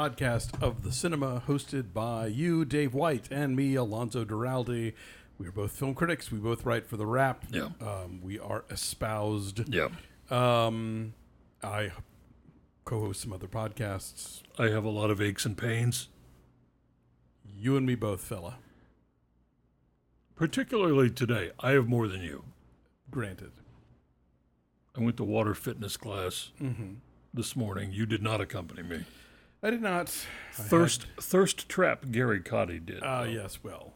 podcast of the cinema hosted by you, Dave White, and me, Alonso Duralde. We are both film critics. We both write for The Wrap. Yeah. Um, we are espoused. Yeah. Um, I co host some other podcasts. I have a lot of aches and pains, You and me both, fella. particularly today. I have more than you. Granted. I went to water fitness class Mm-hmm. this morning. You did not accompany me. I did not. Thirst thirst trap Gary Cotty did. Ah, though. yes, well.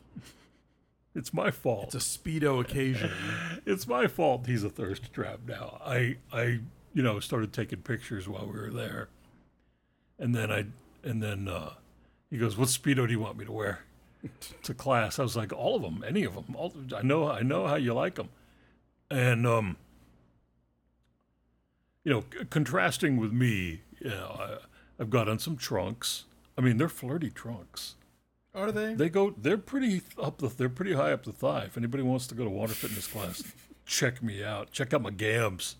It's my fault. It's a Speedo occasion. It's my fault he's a thirst trap now. I I you know started taking pictures while we were there. And then I and then uh he goes, "What speedo do you want me to wear?" to class. I was like, "All of them, any of them. All, I know I know how you like them." And um you know, c- contrasting with me, you know, I, I've got on some trunks. I mean, they're flirty trunks. Are they? They go. They're pretty up the. They're pretty high up the thigh. If anybody wants to go to water fitness class, check me out. Check out my gams.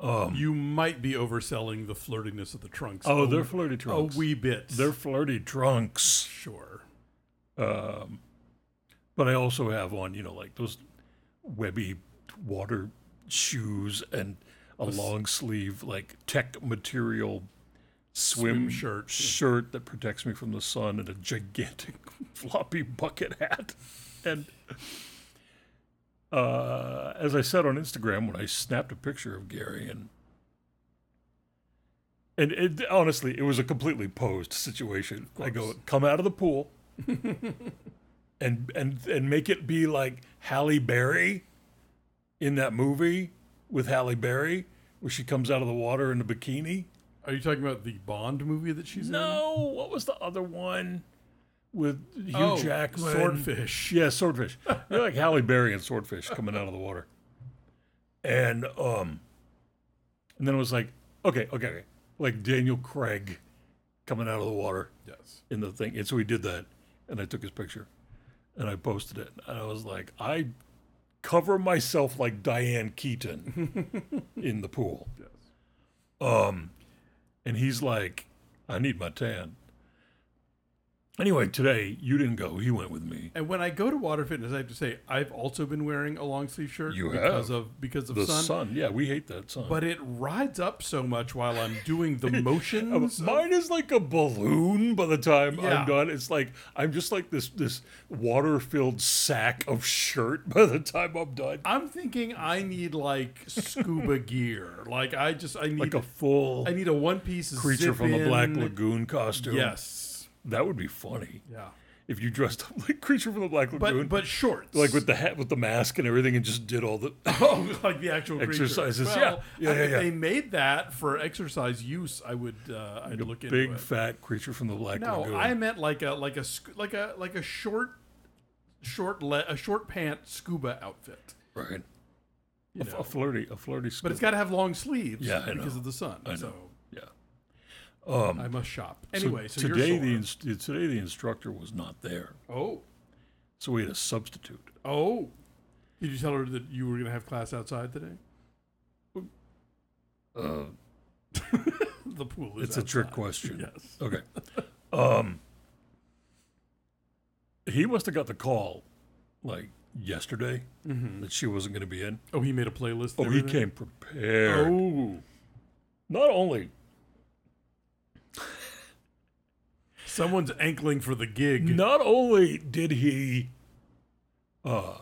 Um. You might be overselling the flirtiness of the trunks. Oh, a they're flirty trunks. A wee bit. They're flirty trunks. sure. Um. But I also have on, you know, like those webby water shoes and a long sleeve, like tech material swim, Swim shirt. shirt that protects me from the sun and a gigantic floppy bucket hat. And uh, as I said on Instagram when I snapped a picture of Gary and and it, honestly, it was a completely posed situation. I go, come out of the pool and and and make it be like Halle Berry in that movie with Halle Berry where she comes out of the water in a bikini. Are you talking about the Bond movie that she's in? No, what was the other one with Hugh Oh, Jackman? Swordfish. Yeah, Swordfish. You're like Halle Berry and Swordfish coming out of the water. And um and then it was like, okay, okay, okay. Like Daniel Craig coming out of the water Yes. in the thing. And so he did that. And I took his picture and I posted it. And I was like, I cover myself like Diane Keaton in the pool. Yes. Um, and he's like, I need my tan. Anyway, today you didn't go. He went with me. And when I go to water fitness, I have to say I've also been wearing a long sleeve shirt You because have. of because of The sun. sun. Yeah, we hate that sun. But it rides up so much while I'm doing the Uh, motions. of- mine is like a balloon by the time Yeah. I'm done. It's like I'm just like this this water filled sack of shirt by the time I'm done. I'm thinking I need like scuba gear. Like I just I need Like a full I need a one piece creature from the Black Lagoon costume. Yes. That would be funny Yeah. if you dressed up like creature from the Black Lagoon. But but shorts. like with the hat with the mask and everything and just did all the oh, like the actual creature. Exercises, Well, yeah. Yeah, I- yeah, if yeah. they made that for exercise use, I would uh, I'd look into big fat creature from the Black No, Lagoon. I meant like a like a like a like a short short le- a short pant scuba outfit. right. You A, f- know. a flirty, a flirty. But it's got to have long sleeves Yeah, because of the sun. I know. So. Um, I must shop. Anyway, so, today you're the inst- today the instructor was not there, Oh. so we had a substitute. Oh. Did you tell her that you were going to have class outside today? Uh, The pool is it's a trick outside. question. Yes. Okay. Um, he must have got the call, like yesterday, Mm-hmm. that she wasn't going to be in. Oh, he made a playlist. Oh, he everything? came prepared. Oh. Not only Someone's ankling for the gig. Not only did he uh,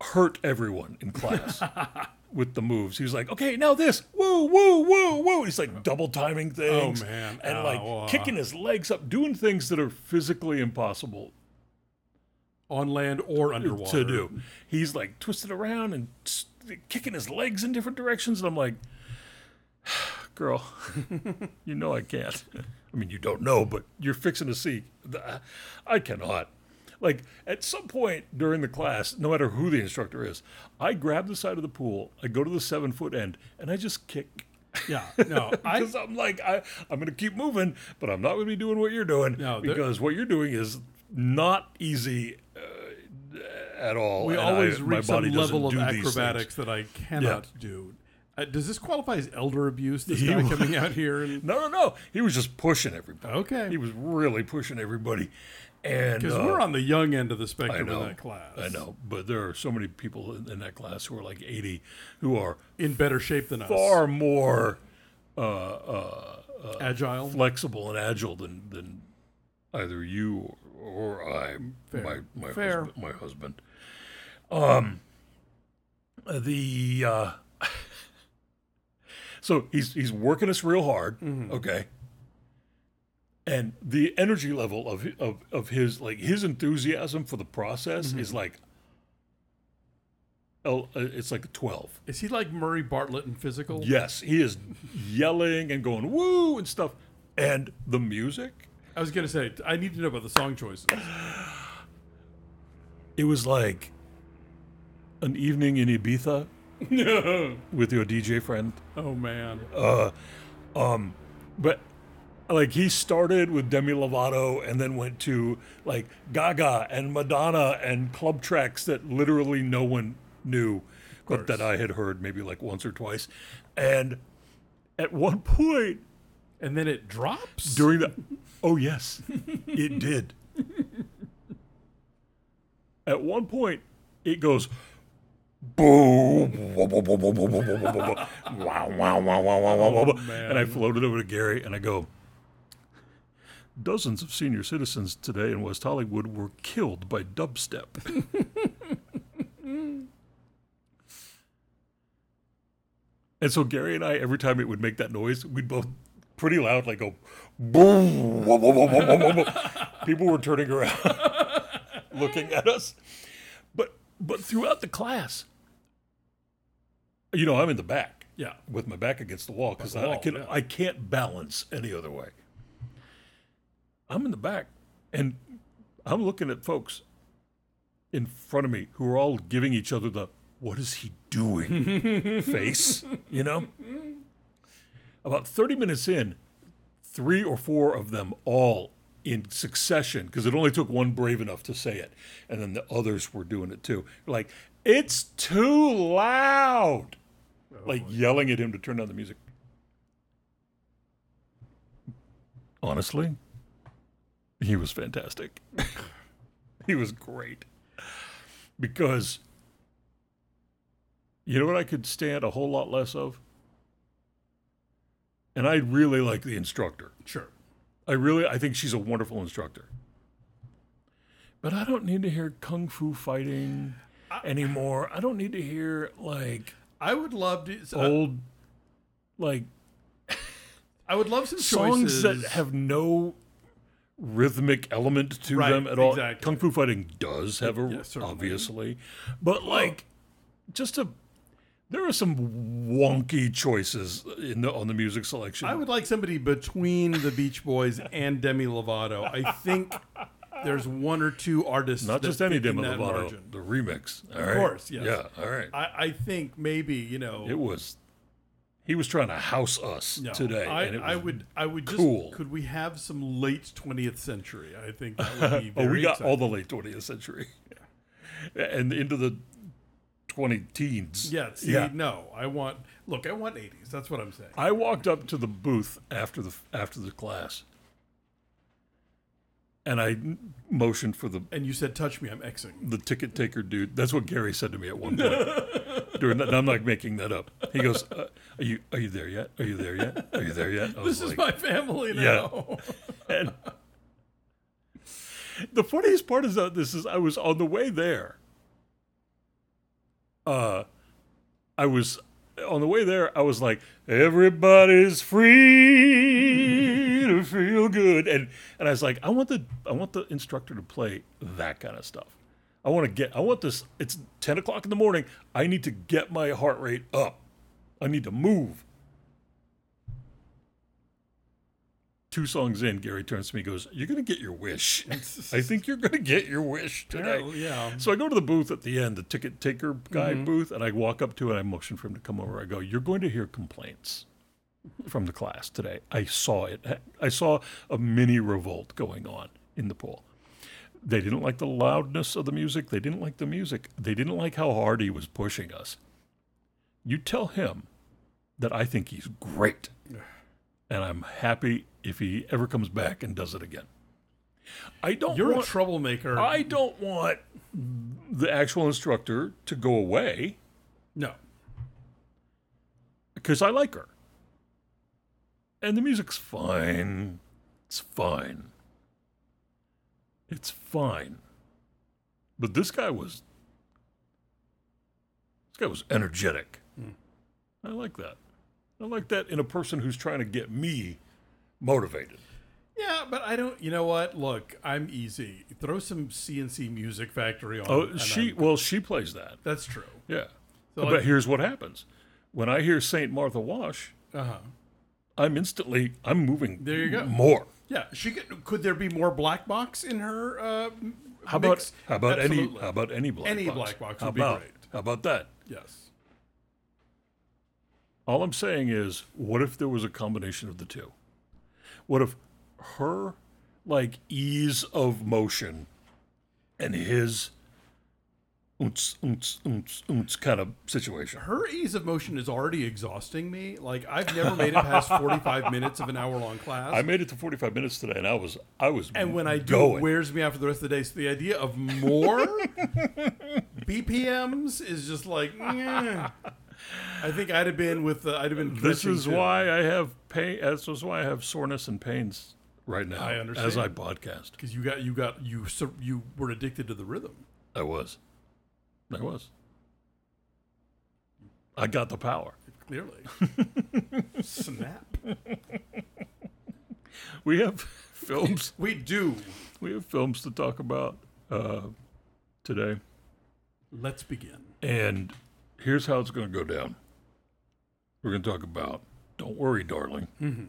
hurt everyone in class with the moves, he was like, "Okay, now this, woo, woo, woo, woo." He's like double timing things, Oh, man. and like Ow, uh. kicking his legs up, doing things that are physically impossible On land or underwater. to do. He's like twisted around and kicking his legs in different directions, and I'm like, "Girl, you know I can't." I mean, you don't know, but you're fixing to see. I cannot. Like at some point during the class, no matter who the instructor is, I grab the side of the pool, I go to the seven foot end, and I just kick. Yeah. No, Because I'm like, I, I'm going to keep moving, but I'm not going to be doing what you're doing. No, because what you're doing is not easy uh, at all. we always I, reach some level of acrobatics that I cannot do. Uh, does this qualify as elder abuse? This guy coming out here and No, no, no. He was just pushing everybody. okay, He was really pushing everybody. And because uh, we're on the young end of the spectrum know, in that class. I know, but there are so many people in, in that class who are like 80 who are in better shape than us. far more uh, uh, agile. flexible and agile than, than either you or, or I, Fair. my my Fair. husband. My husband. Um, the uh, so he's he's working us real hard. Mm-hmm. Okay. And the energy level of, of of his like his enthusiasm for the process Mm-hmm. is like oh it's like a 12 Is he like Murray Bartlett in physical? Yes, he is yelling and going woo and stuff. And the music, I was gonna say I need to know about the song choices. it was like an evening in Ibiza with your DJ friend. oh man, Uh, um, But like he started with Demi Lovato and then went to like Gaga and Madonna and club tracks that literally no one knew, but that I had heard maybe like once or twice. And at one point, and then it drops. during the oh yes it did at one point it goes boom. Wow wow wow wow wow wow and i oh, floated over to gary and i go dozens of senior citizens today in west hollywood were killed by dubstep. And so gary and i every time it would make that noise we'd both pretty loud like go boom. People were turning around looking at us. But but throughout the class you know i'm in the back yeah, with my back against the wall because I, I can yeah. I can't balance any other way. I'm in the back and I'm looking at folks in front of me who are all giving each other the what is he doing face, you know? About 30 minutes in, three or four of them all in succession because it only took one brave enough to say it and then the others were doing it too. Like it's too loud Oh, like yelling at him to turn down the music. Honestly, he was fantastic. he was great. Because you know what I could stand a whole lot less of? And I really like the instructor. sure. I really I think she's a wonderful instructor. But I don't need to hear kung fu fighting anymore. I don't need to hear like I would love to. uh, old like I would love some songs choices that have no rhythmic element to Right, them at all. exactly. Kung Fu Fighting does have a Yeah, obviously, but like just a there are some wonky choices in the on the music selection. I would like somebody between the Beach Boys and Demi Lovato. I think there's one or two artists, Not just any fit Demi Lovato, margin. the remix. All Of right? course, yes. Yeah, all right. I, I think maybe you know. it was he was trying to house us no, today. I, and it I would. I would just. cool. Could we have some late 20th century? I think that would be. Oh, we got exciting. all the late 20th century. And into the 20 teens. Yeah. See, Yeah. no. I want. Look, I want 80s. That's what I'm saying. I walked up to the booth after the after the class, and I motioned for the And you said, "Touch me." I'm Xing. the ticket taker dude. That's what Gary said to me at one point. During that, and I'm not making that up. He goes, uh, "Are you are you there yet? Are you there yet? Are you there yet?" This is like, my family now. Yeah. and the funniest part is that this is I was on the way there. Uh, I was on the way there. I was like, "Everybody's free to feel good," and and I was like, "I want the I want the instructor to play that kind of stuff. I want to get I want this. It's ten o'clock in the morning. I need to get my heart rate up. I need to move." Two songs in, Gary turns to me and goes, You're going to get your wish. I think you're going to get your wish today. Well, yeah. So I go to the booth at the end, the ticket taker guy mm-hmm. booth, and I walk up to it. I motion for him to come over. I go, You're going to hear complaints from the class today. I saw it. I saw a mini revolt going on in the pool. They didn't like the loudness of the music. They didn't like the music. They didn't like how hard he was pushing us. You tell him that I think he's great. And I'm happy if he ever comes back and does it again. I don't You're want, a troublemaker. I don't want the actual instructor to go away no. because I like her. And the music's fine. It's fine. It's fine. But this guy was this guy was energetic. I like that. I like that in a person who's trying to get me motivated. Yeah, but I don't. You know what? Look, I'm easy. Throw some CNC Music Factory on. Oh, she I'm- well, she plays that. that's true. Yeah. So, but like- here's what happens. When I hear Saint Martha Wash, Uh huh. I'm instantly I'm moving There you go. more. Yeah, she could. Could there be more black box in her? Uh, How about how about any how about any black box. Any box? black box how would be about, great. How about that? Yes. All I'm saying is, what if there was a combination of the two? What if her like ease of motion and his oonts, oonts, oonts, oonts kind of situation? Her ease of motion is already exhausting me. Like I've never made it past 45 minutes of an hour long class. I made it to 45 minutes today, and I was I was and when I do, going. it wears me out for the rest of the day. So the idea of more BPMs is just like, eh. I think I'd have been with the, I'd have been. This is to- why I have pain. This is why I have soreness and pains right now. I understand. As I podcast, because you got you got you you were addicted to the rhythm. I was. I was. I got the power. Clearly, snap. We have films. We do. We have films to talk about uh, today, Let's begin. and here's how it's going to go down. We're going to talk about "Don't Worry, Darling." Mm-hmm.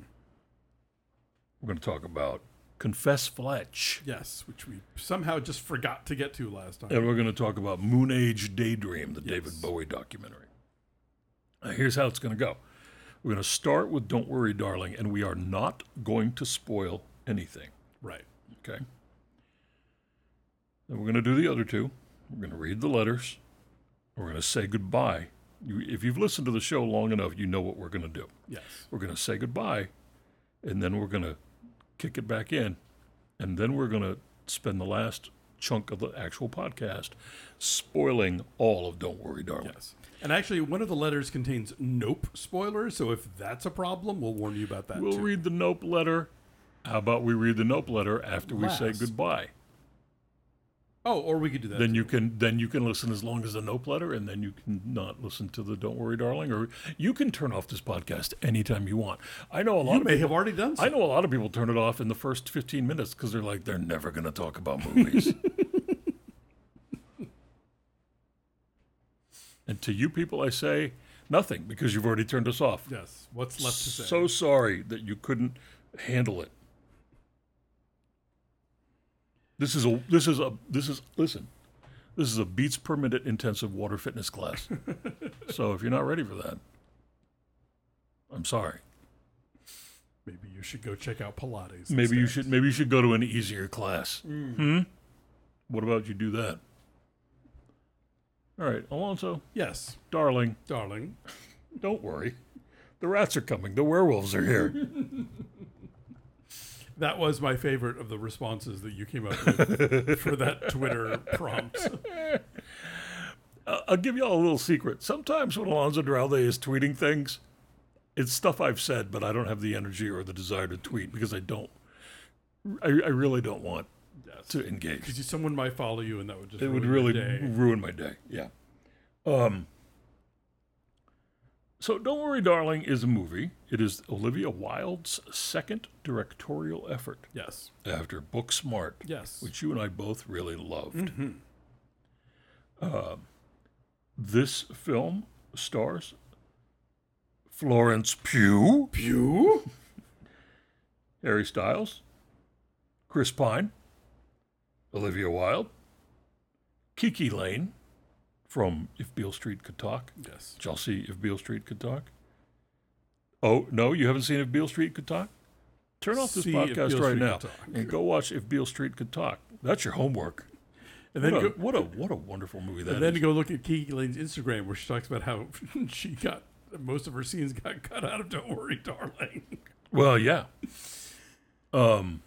We're going to talk about "Confess, Fletch," Yes, which we somehow just forgot to get to last time. and we're going to talk about "Moon Age Daydream," the David Bowie documentary. Now, here's how it's going to go. We're going to start with "Don't Worry, Darling," and we are not going to spoil anything. Right. Okay. Then we're going to do the other two. We're going to read the letters. We're going to say goodbye. You, if you've listened to the show long enough, you know what we're going to do. Yes. We're going to say goodbye, and then we're going to kick it back in, and then we're going to spend the last chunk of the actual podcast spoiling all of Don't Worry, Darling. Yes. And actually, one of the letters contains nope spoilers. So if that's a problem, we'll warn you about that We'll too. read the Nope letter. How about we read the Nope letter after we say goodbye? Oh, or we could do that. then you can then you can listen as long as the nope letter and then you can not listen to the don't worry darling or you can turn off this podcast anytime you want i know a lot you of may people have already done so. i know a lot of people turn it off in the first 15 minutes because they're like they're never going to talk about movies and to you people i say nothing because you've already turned us off Yes. What's left to say? so sorry that you couldn't handle it this is a this is a this is listen this is a beats per minute intensive water fitness class. So if you're not ready for that i'm sorry. Maybe you should go check out Pilates. maybe you should maybe you should go to an easier class. Hmm? What about you do that? All right alonso Yes, darling. Darling. don't worry. The rats are coming. The werewolves are here That was my favorite of the responses that you came up with for that Twitter prompt. I'll give y'all a little secret. Sometimes when Alonso Duralde is tweeting things, it's stuff I've said, but I don't have the energy or the desire to tweet because I don't. I, I really don't want Yes. to engage. Because someone might follow you, and that would just It would really day. ruin my day. Yeah. Um. So, Don't Worry, Darling is a movie. It is Olivia Wilde's second directorial effort Yes, after Booksmart, yes. which you and I both really loved. Mm-hmm. Uh, this film stars Florence Pugh, Pew. Harry Styles, Chris Pine, Olivia Wilde, KiKi Layne from If Beale Street Could Talk. Yes. Chelsea, If Beale Street Could Talk. Oh, no, you haven't seen If Beale Street Could Talk? Turn off this See podcast right now and go watch If Beale Street Could Talk. That's your homework. And What then a, go, what a what a wonderful movie that and then is. go look at KiKi Layne's Instagram, where she talks about how she got most of her scenes got cut out of Don't Worry, Darling. Well, yeah. Um,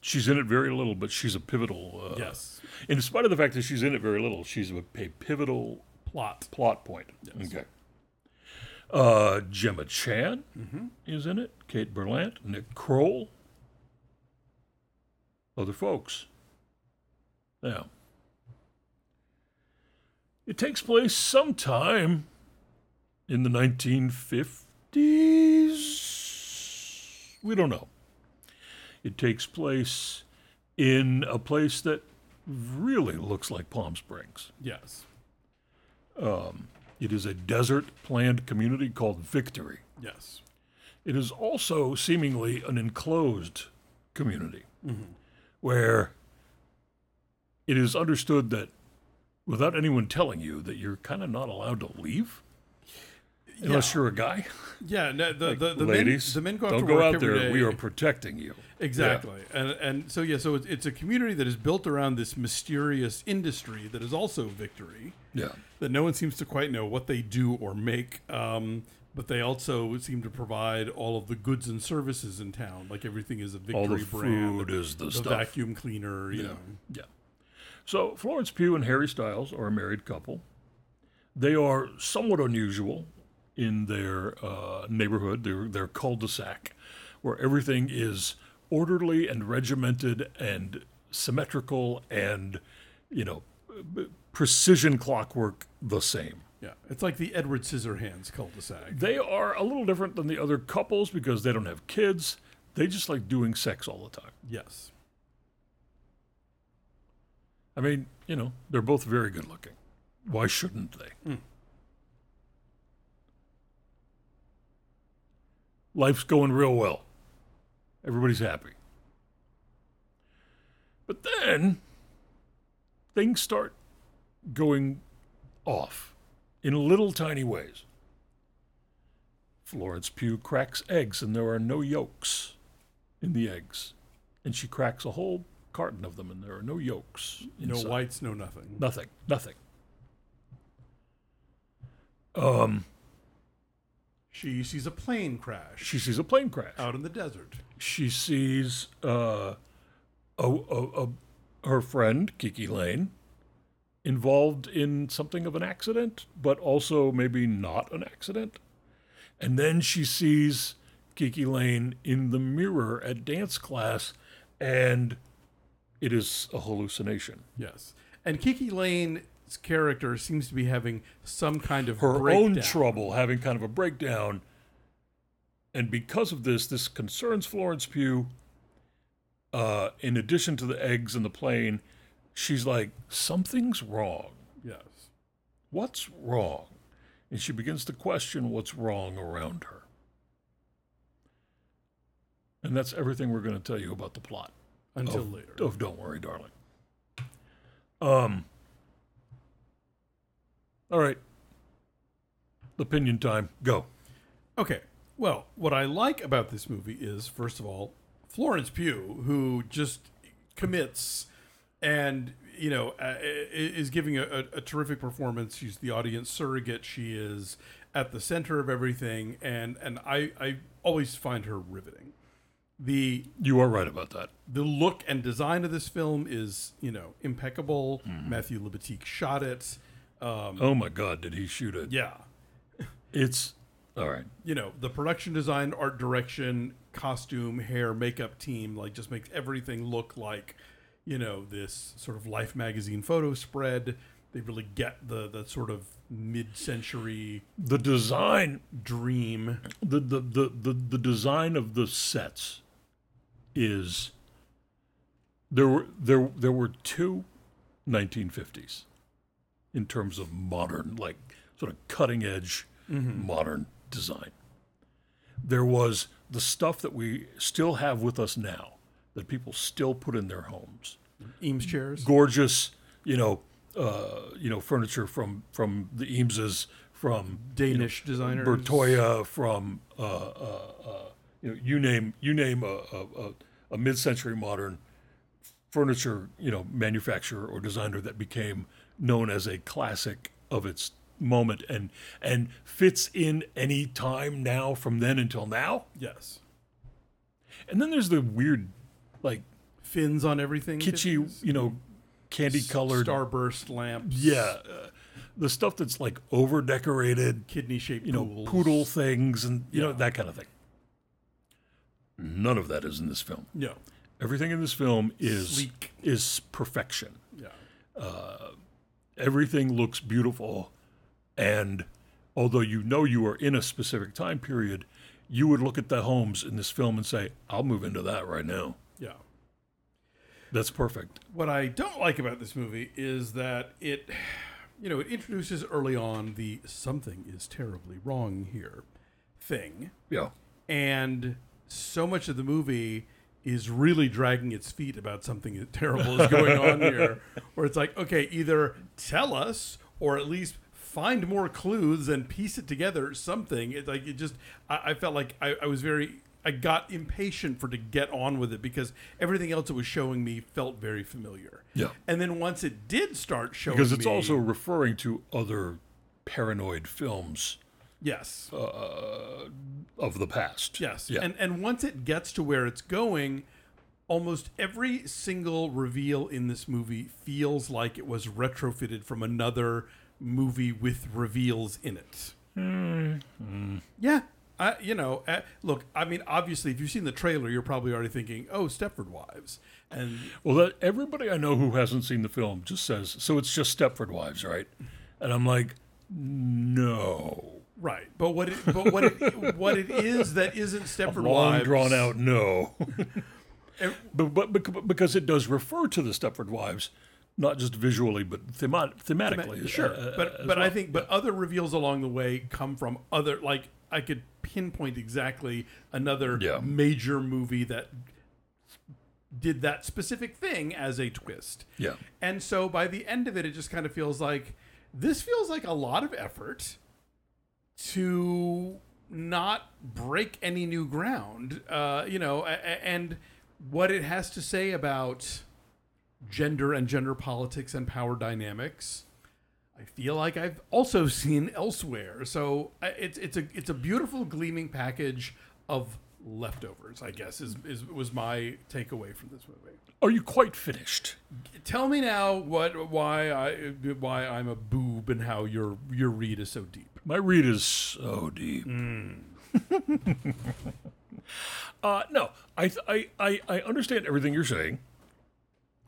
she's in it very little, but she's a pivotal. Uh, yes. In spite of the fact that she's in it very little, she's a, a pivotal Plot. plot point. Okay. Uh, Gemma Chan Mm-hmm. is in it. Kate Berlant, Nick Kroll, other folks. Yeah. It takes place sometime in the 1950s. We don't know. It takes place in a place that really looks like Palm Springs. Yes. Um, it is a desert planned community called Victory. Yes. It is also seemingly an enclosed community mm-hmm. where it is understood that without anyone telling you that you're kind of not allowed to leave unless Yeah. you're a guy. Yeah. No, the, the, the Ladies, men, the men go out don't to go work out there. day. We are protecting you. Exactly. And and so yeah, so it's, it's a community that is built around this mysterious industry that is also victory. Yeah. That no one seems to quite know what they do or make. Um, but they also seem to provide all of the goods and services in town. Like everything is a victory All the brand. food is the, the vacuum cleaner, you know. Yeah. So Florence Pugh and Harry Styles are a married couple. They are somewhat unusual in their uh, neighborhood, their their cul-de-sac, where everything is orderly and regimented and symmetrical and you know precision clockwork the same. Yeah. It's like the Edward Scissorhands cul-de-sac. They are a little different than the other couples because they don't have kids. They just like doing sex all the time. Yes. I mean, you know, they're both very good looking. Why shouldn't they? Life's going real well. Everybody's happy. But then things start going off in little tiny ways. Florence Pugh cracks eggs and there are no yolks in the eggs. And she cracks a whole carton of them and there are no yolks. No whites, no nothing. Nothing. Nothing. Um, She sees a plane crash she sees a plane crash. out in the desert. She sees uh, a, a, a, her friend KiKi Layne involved in something of an accident, but also maybe not an accident. And then she sees KiKi Layne in the mirror at dance class, and it is a hallucination. Yes. And KiKi Layne's character seems to be having some kind of her breakdown. own trouble, having kind of a breakdown. And because of this, this concerns Florence Pugh. Uh, in addition to the eggs and the plane, she's like, something's wrong. Yes. What's wrong? And she begins to question what's wrong around her. And that's everything we're going to tell you about the plot Until of, later. of Don't Worry, Darling. Um. All right. Opinion time. Go. Okay. Well, what I like about this movie is, first of all, Florence Pugh, who just commits and you know uh, is giving a, a, terrific performance. She's the audience surrogate. She is at the center of everything, and and I I always find her riveting. The You are right about that. the look and design of this film is you know impeccable. Mm-hmm. Matthew Libatique shot it. Um, Oh my God, did he shoot it? yeah, It's all right. you know the production design art direction costume hair makeup team like just makes everything look like you know this sort of life magazine photo spread they really get the the sort of mid-century The design, dream the the the the, the design of the sets is there were there there were two 1950s in terms of modern like sort of cutting edge modern design. There was the stuff that we still have with us now that people still put in their homes. eames chairs Gorgeous, you know, uh, you know, furniture from from the Eameses, from danish designers Bertoia, from uh, uh, uh, you know, you name you name a, a, a, a mid-century modern furniture, you know, manufacturer or designer that became known as a classic of its moment and and fits in any time now from then until now. Yes. And then there's the weird, like Fins on everything. kitschy, things. you know, candy colored. starburst lamps. Yeah, uh, the stuff that's like over decorated, Kidney shaped you know, pools. poodle things and you know that kind of thing. None of that is in this film. No. Everything in this film is Sleek. is perfection. Yeah. Everything looks beautiful, and although you know you are in a specific time period, you would look at the homes in this film and say, "I'll move into that right now." Yeah. That's perfect. What I don't like about this movie is that it, you know, it introduces early on the something is terribly wrong here thing. Yeah. And so much of the movie is really dragging its feet about something terrible is going on here. Where it's like, okay, either tell us or at least find more clues and piece it together something. It's like it just I, I felt like I, I was very I got impatient for to get on with it because everything else it was showing me felt very familiar. Yeah. And then once it did start showing Because it's me- also referring to other paranoid films yes. of the past. Yes. Yeah. And and once it gets to where it's going, almost every single reveal in this movie feels like it was retrofitted from another movie with reveals in it. Yeah. I, you know, uh, look, I mean, obviously, if you've seen the trailer, you're probably already thinking, "Oh, Stepford Wives," and Well, that, everybody I know who hasn't seen the film just says, so it's just Stepford Wives, right? And I'm like, no. Right. But what it, but what it, what it is that isn't Stepford Long Wives, drawn out no. And- but, but, bec- because it does refer to the Stepford Wives, not just visually, but thema- thematically. Sure, uh, but as but I think but other reveals along the way come from other like I could pinpoint exactly another Yeah. major movie that did that specific thing as a twist. Yeah. And so by the end of it, it just kind of feels like this feels like a lot of effort to not break any new ground. Uh, you know, and what it has to say about gender and gender politics and power dynamics. I feel like I've also seen elsewhere. So I- it's it's a it's a beautiful gleaming package of leftovers. I guess is, is was my takeaway from this movie. Are you quite finished? Tell me now what why I why I'm a boob and how your your read is so deep. My read is so deep. uh, no, I, th- I, I, I understand everything you're saying.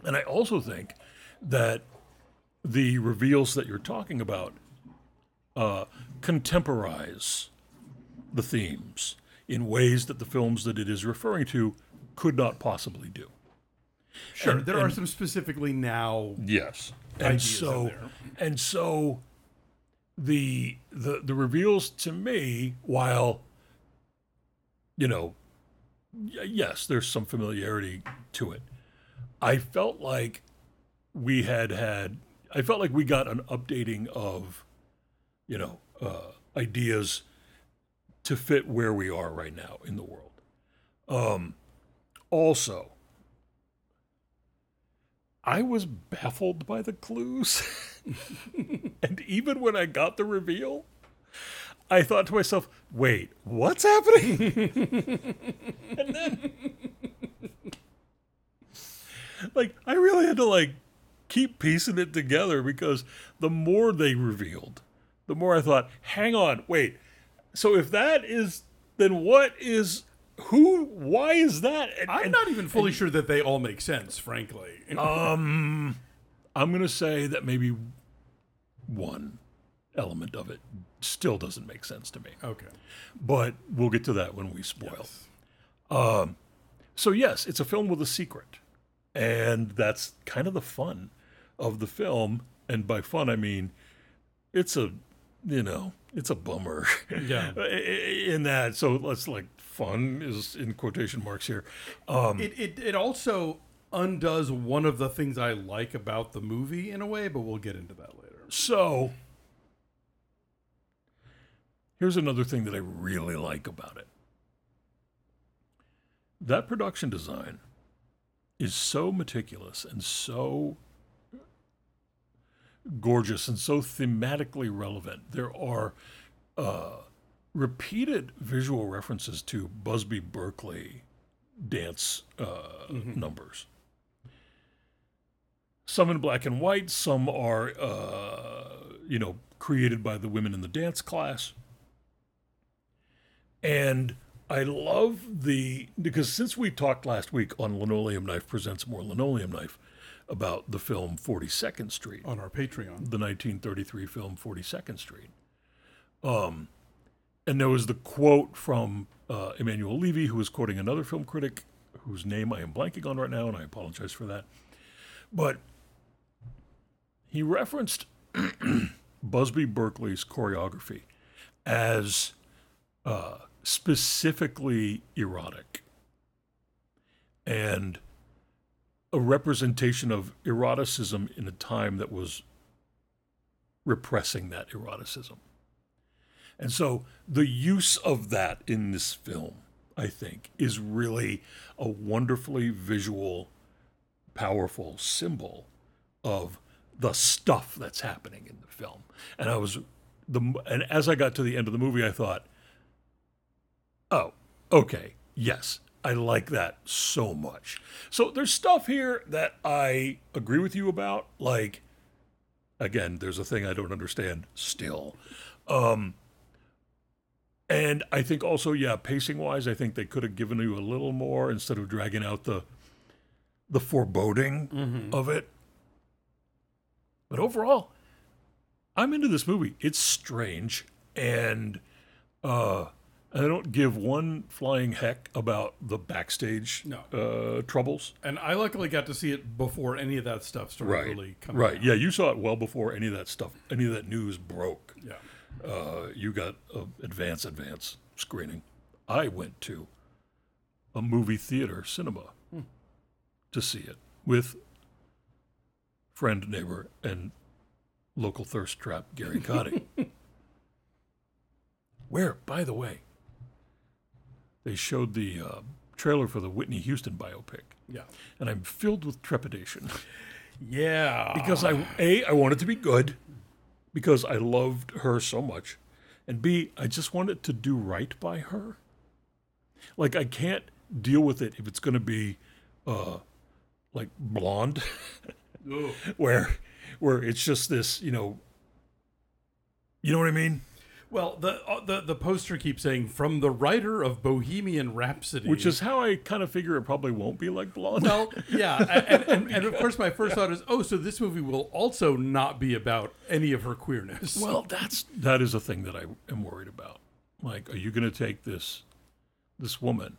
And I also think that the reveals that you're talking about uh, contemporize the themes in ways that the films that it is referring to could not possibly do. Sure, there are some specifically now. Yes. And so there. and so the the the reveals to me while you know yes there's some familiarity to it I felt like we had had I felt like we got an updating of you know uh, ideas to fit where we are right now in the world um also I was baffled by the clues. and even when I got the reveal, I thought to myself, wait, what's happening? and then, like, I really had to, like, keep piecing it together because the more they revealed, the more I thought, hang on, wait. So if that is, then what is, who, why is that? And- I'm and- not even fully sure that they all make sense, frankly. um, I'm going to say that maybe one element of it still doesn't make sense to me. okay. But we'll get to that when we spoil. Um, so, yes, it's a film with a secret. And that's kind of the fun of the film. And by fun, I mean it's a, you know, it's a bummer. Yeah. in that. So, let's like, fun is in quotation marks here. Um, It, it it also undoes one of the things I like about the movie in a way, but we'll get into that later. So, here's another thing that I really like about it. That production design is so meticulous and so gorgeous and so thematically relevant. There are uh, repeated visual references to Busby Berkeley dance uh, numbers. Some in black and white, some are, uh, you know, created by the women in the dance class. And I love the because since we talked last week on Linoleum Knife presents more Linoleum Knife about the film 42nd Street, on our Patreon. the 1933 film 42nd Street. Um, and there was the quote from uh, Emanuel Levy, who was quoting another film critic whose name I am blanking on right now, and I apologize for that. But he referenced Busby Berkeley's choreography as uh, specifically erotic and a representation of eroticism in a time that was repressing that eroticism. And so the use of that in this film, I think, is really a wonderfully visual, powerful symbol of the stuff that's happening in the film. And I was the and as I got to the end of the movie, I thought, oh, okay, yes, I like that so much. So there's stuff here that I agree with you about. Like, again, there's a thing I don't understand still. Um, and I think also, yeah, pacing wise, I think they could have given you a little more instead of dragging out the the foreboding of it. But overall, I'm into this movie. It's strange and uh I don't give one flying heck about the backstage No. uh, troubles. And I luckily got to see it before any of that stuff started really coming right. out. Yeah, you saw it well before any of that stuff, any of that news broke. Yeah. Uh, you got a advance advance screening. I went to a movie theater cinema to see it with friend, neighbor, and local thirst trap Gary Cotty. Where, by the way, they showed the uh, trailer for the Whitney Houston biopic, Yeah. and I'm filled with trepidation Yeah. because I a I want it to be good because I loved her so much, and b I just want it to do right by her. Like I can't deal with it if it's going to be, uh, like blonde, where where it's just this you know. You know what I mean? Well, the, uh, the the poster keeps saying from the writer of Bohemian Rhapsody, Which is how I kind of figure it probably won't be like blonde. well, yeah, and, and, and of course my first thought is, oh, so this movie will also not be about any of her queerness. Well, that's that is a thing that I am worried about. Like, are you going to take this this woman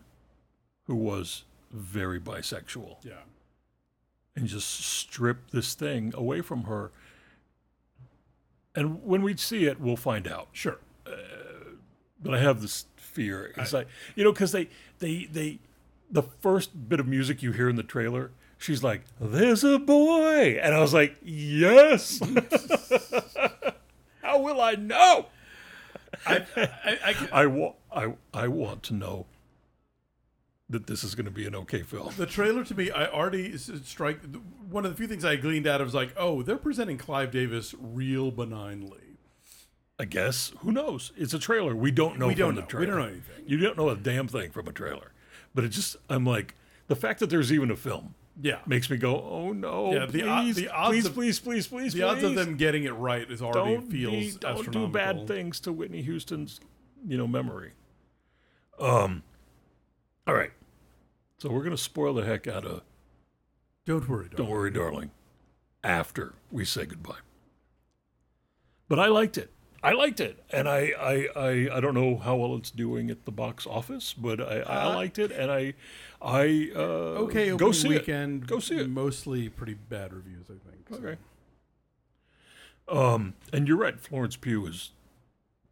who was very bisexual yeah, and just strip this thing away from her? And when we see it, we'll find out. sure. Uh, but I have this fear. It's like you know, because they they they the first bit of music you hear in the trailer. She's like, "There's a boy," and I was like, "Yes." How will I know? I, I, I, I want I I want to know that this is going to be an okay film. the trailer to me, I already strike. One of the few things I gleaned out of was like, oh, they're presenting Clive Davis real benignly. I guess who knows? It's a trailer. We don't know. We from don't the know. Trailer. We don't know anything. You don't know a damn thing from a trailer. But it just I'm like the fact that there's even a film Yeah, makes me go, oh no, Yeah, the please, the odds please, of- please, please, please, the odds of them getting it right is already don't feels be, don't do bad things to Whitney Houston's, you know, memory. Um, all right. So we're gonna spoil the heck out of Don't worry, Don't worry, darling. After we say goodbye. But I liked it. I liked it, and I, I, I, I don't know how well it's doing at the box office, but I, I Uh, liked it, and I, I uh, Okay, go see weekend. Go see it. Mostly pretty bad reviews, I think. so. Okay. Um, and you're right. Florence Pugh is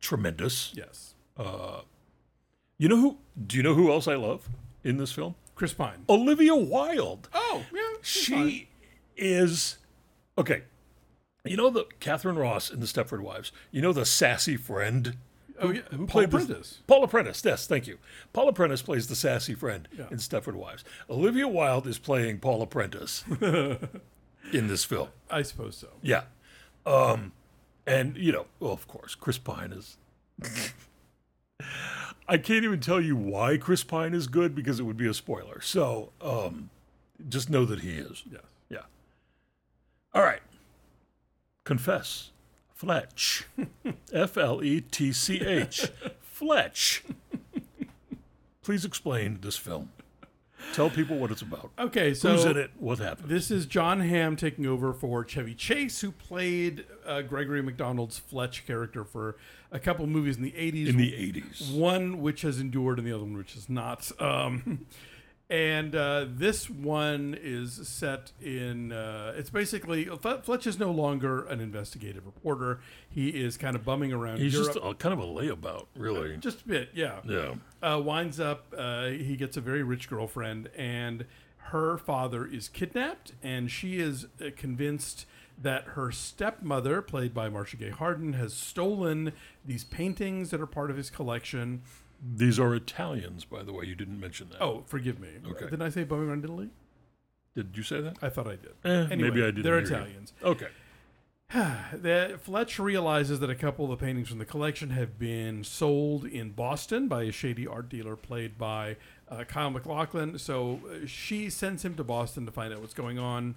tremendous. Yes. You know who? Do you know who else I love in this film? Chris Pine. Olivia Wilde. Oh, yeah. she is okay. You know the Katharine Ross in the Stepford Wives. You know the sassy friend. Oh, yeah. who Paul played the- Prentiss. Paula Prentiss. Yes, thank you. Paula Prentiss plays the sassy friend Yeah. in Stepford Wives. Olivia Wilde is playing Paula Prentiss in this film. I suppose so. Yeah, Um, and you know, well, of course, Chris Pine is. I can't even tell you why Chris Pine is good because it would be a spoiler. So, um, just know that he is. Yes. Yeah. All right. Confess. Fletch. F L E T C H. Fletch. Please explain this film. Tell people what it's about. Okay, so Who's in it? What happened? This is Jon Hamm taking over for Chevy Chase, who played uh, Gregory McDonald's Fletch character for a couple movies in the 80s. In the 80s. one which has endured and the other one which has not. Um, and uh, this one is set in. Uh, it's basically Fletch is no longer an investigative reporter. He is kind of bumming around. He's Europe. just a, kind of a layabout, really. just a bit, yeah. Yeah. Uh, winds up, uh, he gets a very rich girlfriend, and her father is kidnapped, and she is uh, convinced that her stepmother, played by Marcia Gay Harden, has stolen these paintings that are part of his collection. These are Italians, by the way. You didn't mention that. Oh, forgive me. Okay. Didn't I say around Italy? Did you say that? I thought I did. Eh, Anyway, maybe I didn't. They're hear you. Italians. Okay. The, Fletch realizes that a couple of the paintings from the collection have been sold in Boston by a shady art dealer played by uh, Kyle MacLachlan. So uh, she sends him to Boston to find out what's going on.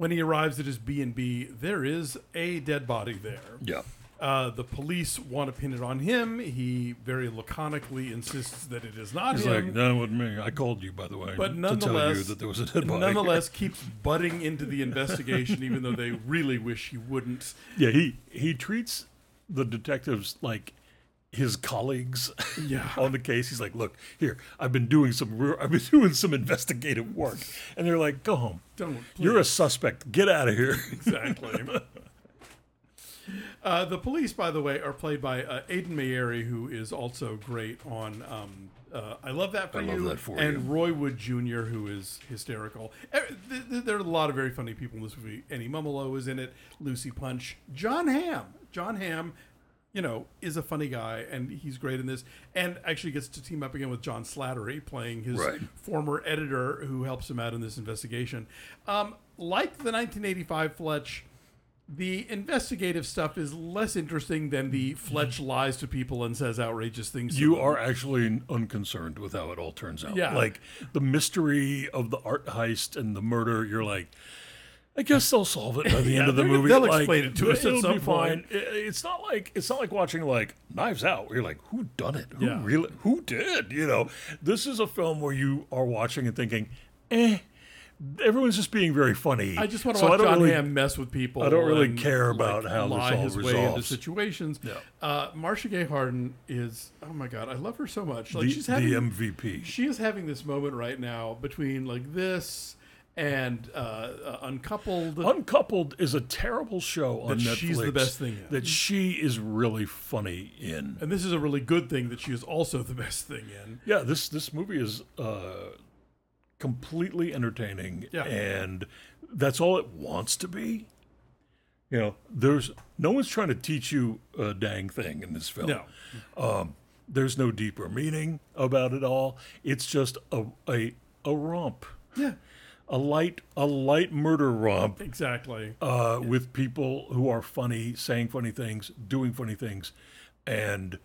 When he arrives at his B and B, there is a dead body there. Yeah. Uh, the police want to pin it on him. He very laconically insists that it is not He's him. like, no, it wasn't me. I called you, by the way, But to tell you nonetheless- that there was a dead body. Nonetheless, keeps butting into the investigation, even though they really wish he wouldn't. yeah, he he treats the detectives like his colleagues Yeah. on the case. He's like, look, here, I've been doing some re- I've been doing some investigative work, and they're like, go home. Don't. You're a suspect. Get out of here. exactly. Uh, the police, by the way, are played by uh, Ayden Mayeri, who is also great on um, uh, "I Love That for I You," Love That for and You. Roy Wood Jr., who is hysterical. Th- There are a lot of very funny people in this movie. Annie Mumolo is in it. Lucy Punch. Jon Hamm. Jon Hamm, you know, is a funny guy, and he's great in this. And actually gets to team up again with John Slattery, playing his Right. former editor who helps him out in this investigation. Um, like the 1985 Fletch, the investigative stuff is less interesting than the Fletch lies to people and says outrageous things. to You them. are actually unconcerned with how it all turns out. Yeah. Like the mystery of the art heist and the murder, you're like, I guess they'll solve it by the Yeah, end of the movie. they'll Like, explain it to us at it'll some be fine. point. It's not like it's not like watching like Knives Out, where you're like, who done it? Who Yeah. really? Who did? You know, this is a film where you are watching and thinking, eh. Everyone's just being very funny. I just want to So watch John really- Hamm mess with people. I don't really care about like, how this all his way into situations. Yeah. Uh, Marcia Gay Harden is oh my god, I love her so much. Like the, she's the having MVP. she is having this moment right now between like this and uh, uh, Uncoupled. Uncoupled is a terrible show on That Netflix. she's the best thing in. That she is really funny in. and this is a really good thing that she is also the best thing in. Yeah, this this movie is uh, completely entertaining, Yeah. and that's all it wants to be. You know, there's no one's trying to teach you a dang thing in this film. No. There's no deeper meaning about it all. It's just a a, a romp, Yeah. A light a light murder romp Exactly. uh, with people who are funny, saying funny things, doing funny things, and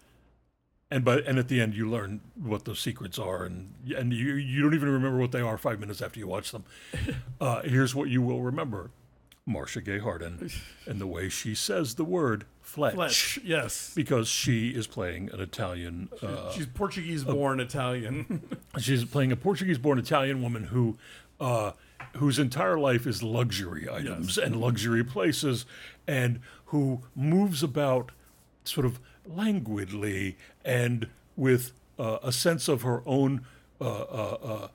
and by and at the end you learn what those secrets are, and and you you don't even remember what they are five minutes after you watch them. Uh, here's what you will remember: Marcia Gay Harden and the way she says the word Fletch, Fletch. Yes. because she is playing an Italian. Uh, She's Portuguese born Italian. She's playing a Portuguese-born Italian woman who, uh, whose entire life is luxury items and luxury places, and who moves about sort of languidly and with uh, a sense of her own uh, uh, uh,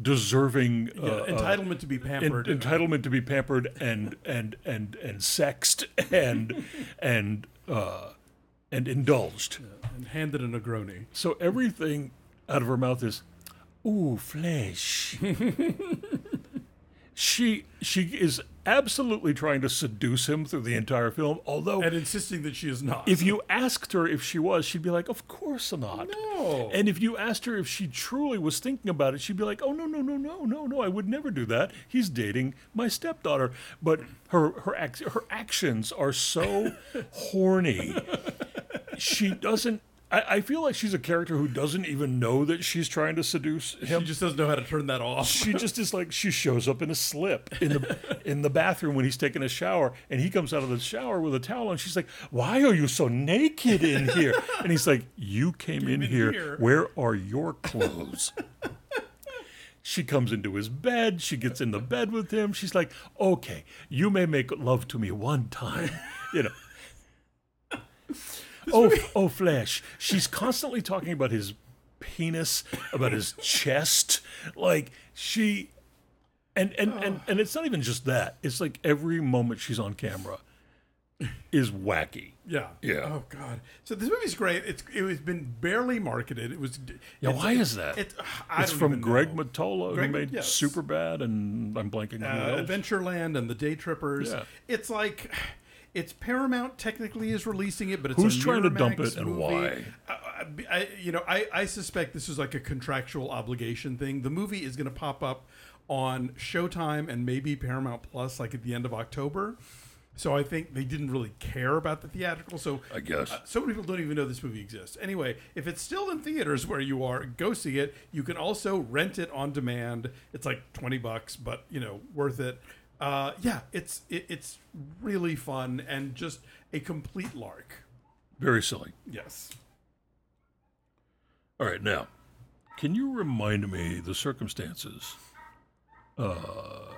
deserving uh, uh, Entitlement to be en- pampered. entitlement to be pampered and and and and sexed and and uh, and indulged. and handed a Negroni. So everything out of her mouth is, ooh, flesh. she she is absolutely trying to seduce him through the entire film. Although, and insisting that she is not. if you asked her if she was, she'd be like, "Of course not." no, And if you asked her if she truly was thinking about it, she'd be like, "Oh no, no, no, no, no, no! I would never do that. He's dating my stepdaughter." But her her ac- her actions are so horny. She doesn't. I, I feel like she's a character who doesn't even know that she's trying to seduce him. she just doesn't know how to turn that off. She just is like she shows up in a slip in the in the bathroom when he's taking a shower, and he comes out of the shower with a towel, and she's like, "Why are you so naked in here?" And he's like, "You came in in here. here." Where are your clothes?" She comes into his bed. She gets in the bed with him. She's like, "Okay, you may make love to me one time, you know." Oh, oh, flesh. She's constantly talking about his penis, about his chest. Like she, and and and and it's not even just that. It's like every moment she's on camera is wacky. Yeah. Yeah. Oh God. So this movie's great. It's it was been barely marketed. It was. Yeah, why is that? It, I It's don't from even Greg know. Mottola, Greg- who made yes. Superbad, and I'm blanking on who uh, else. Adventureland and the Day Trippers. Yeah. It's like. It's Paramount technically is releasing it, but it's Who's a trying to dump it and movie. why? I, I- I- you know, I, I suspect this is like a contractual obligation thing. The movie is going to pop up on Showtime and maybe Paramount Plus, like at the end of October. So I think they didn't really care about the theatrical. So I guess. uh, so many people don't even know this movie exists. Anyway, if it's still in theaters where you are, go see it. You can also rent it on demand. It's like twenty bucks, but you know, worth it. Uh, yeah, it's it, it's really fun and just a complete lark. Very silly. Yes. All right, now, can you remind me the circumstances uh,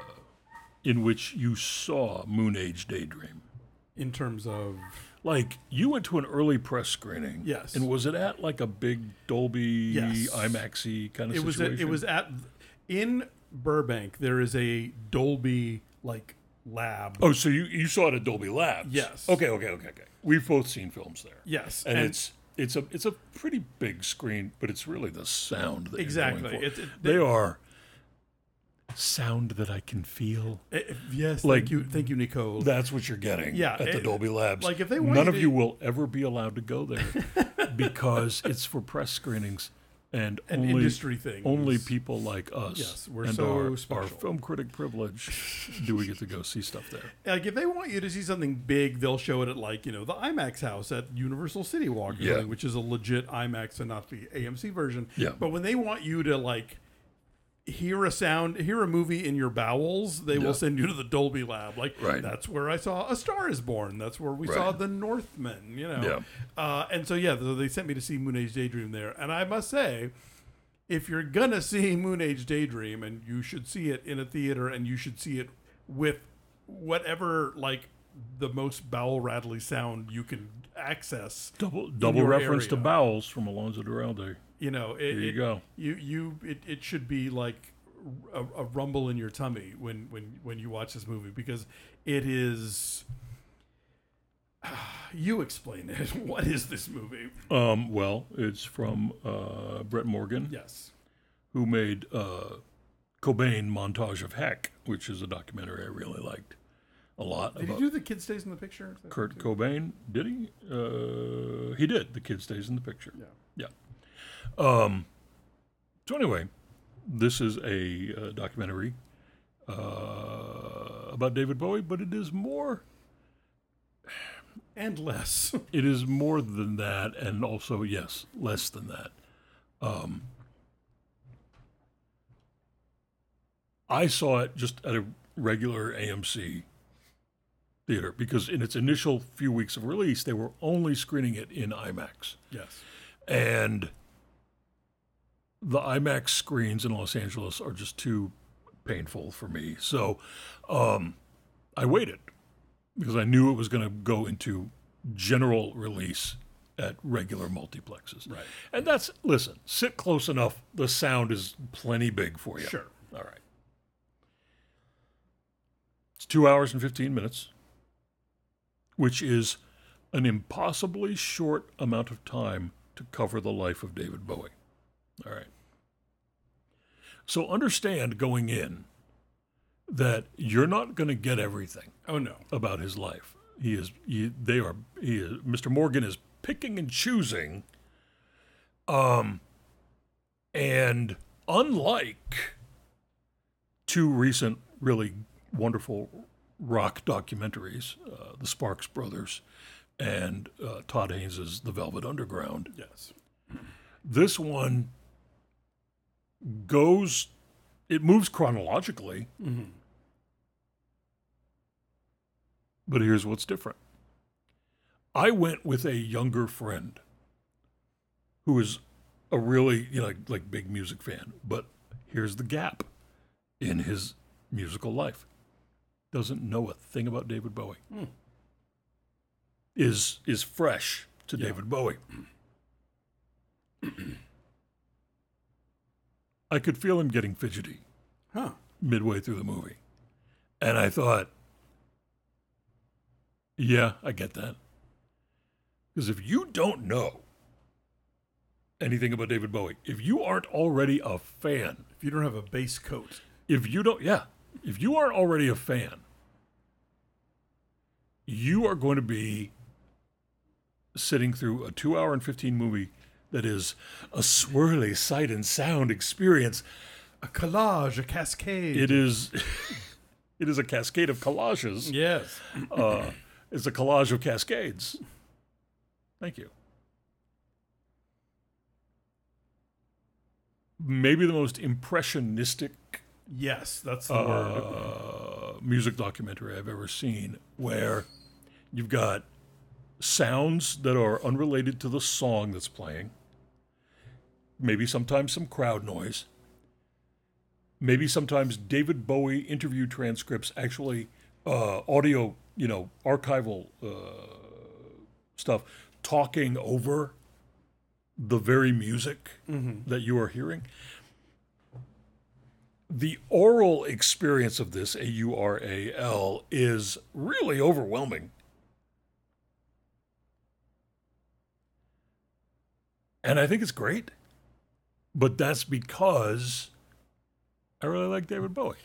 in which you saw Moon Age Daydream? In terms of Like you went to an early press screening, Yes. and was it at like a big Dolby Yes. IMAXy kind of it was at, it was at in Burbank. There is a Dolby like lab. Oh, so you you saw it at Dolby Labs? Yes. Okay, okay, okay, okay. We've both seen films there. Yes, and, it's it's a it's a pretty big screen, but it's really the sound that Exactly. You're going for. It's- it- they are sound that I can feel. eh, yes. like- thank you, thank you, Nicole. That's what you're getting Yeah, at the Dolby Labs. like, if they none you of to- you will ever be allowed to go there because it's for press screenings and, And only industry things. only people like us Yes, we're and so our, our film critic privilege do we get to go see stuff there. like if they want you to see something big, they'll show it at like you know the IMAX house at Universal City Walk, Yeah. which is a legit IMAX and not the AMC version. Yeah. But when they want you to like hear a sound, hear a movie in your bowels, they Yeah. will send you to the Dolby Lab. Like Right. that's where I saw A Star Is Born. That's where we saw The Northman. You know. Yeah. Uh, and so yeah, so they sent me to see Moon Age Daydream there, and I must say. If you're gonna see Moon Age Daydream, and you should see it in a theater, and you should see it with whatever like the most bowel rattly sound you can access. Double double reference to bowels from Alonso Duralde. You know, it, you it- go. You you it, it should be like a, a rumble in your tummy when when when you watch this movie because it is. You explain it. What is this movie? Um, well, it's from uh, Brett Morgen, Yes. who made uh, Cobain Montage of Heck, which is a documentary I really liked a lot Did you do the kid stays in the picture? Kurt Cobain. Did he? Uh, he did. The kid stays in the picture. Yeah. Yeah. Um, so anyway, this is a uh, documentary uh, about David Bowie, but it is more. And less. It is more than that, and also yes, less than that. Um, I saw it just at a regular AMC theater because in its initial few weeks of release, they were only screening it in IMAX. yes. And the IMAX screens in Los Angeles are just too painful for me. So um, I waited because I knew it was going to go into general release at regular multiplexes. Right. And that's, listen, sit close enough. The sound is plenty big for you. Sure. All right. It's two hours and 15 minutes, which is an impossibly short amount of time to cover the life of David Bowie. All right. So understand going in that you're not going to get everything Oh no. about his life. He is. He, they are. He is. Mr. Morgen is picking and choosing. Um, and unlike two recent really wonderful rock documentaries, uh, the Sparks Brothers and uh, Todd Haynes's The Velvet Underground, Yes. this one goes. It moves chronologically. Mm-hmm. But here's what's different. I went with a younger friend who is a really, you know, like, like big music fan, but here's the gap in his musical life. Doesn't know a thing about David Bowie. Hmm. Is is fresh to David Bowie. I could feel him getting fidgety Huh. midway through the movie. And I thought, yeah, I get that. Because if you don't know anything about David Bowie, if you aren't already a fan, If you don't have a base coat. if you don't, yeah, if you aren't already a fan, you are going to be sitting through a two hour and 15 movie that is a swirly sight and sound experience. A collage, a cascade. It is, it is a cascade of collages. Yes. uh, is a collage of cascades. Thank you. Maybe the most impressionistic Yes, that's the word. uh, music documentary I've ever seen, where you've got sounds that are unrelated to the song that's playing, maybe sometimes some crowd noise, maybe sometimes David Bowie interview transcripts, actually uh, audio, you know, archival uh, stuff, talking over the very music that you are hearing the oral experience of this, A U R A L, is really overwhelming. And I think it's great. But that's because I really like David Bowie.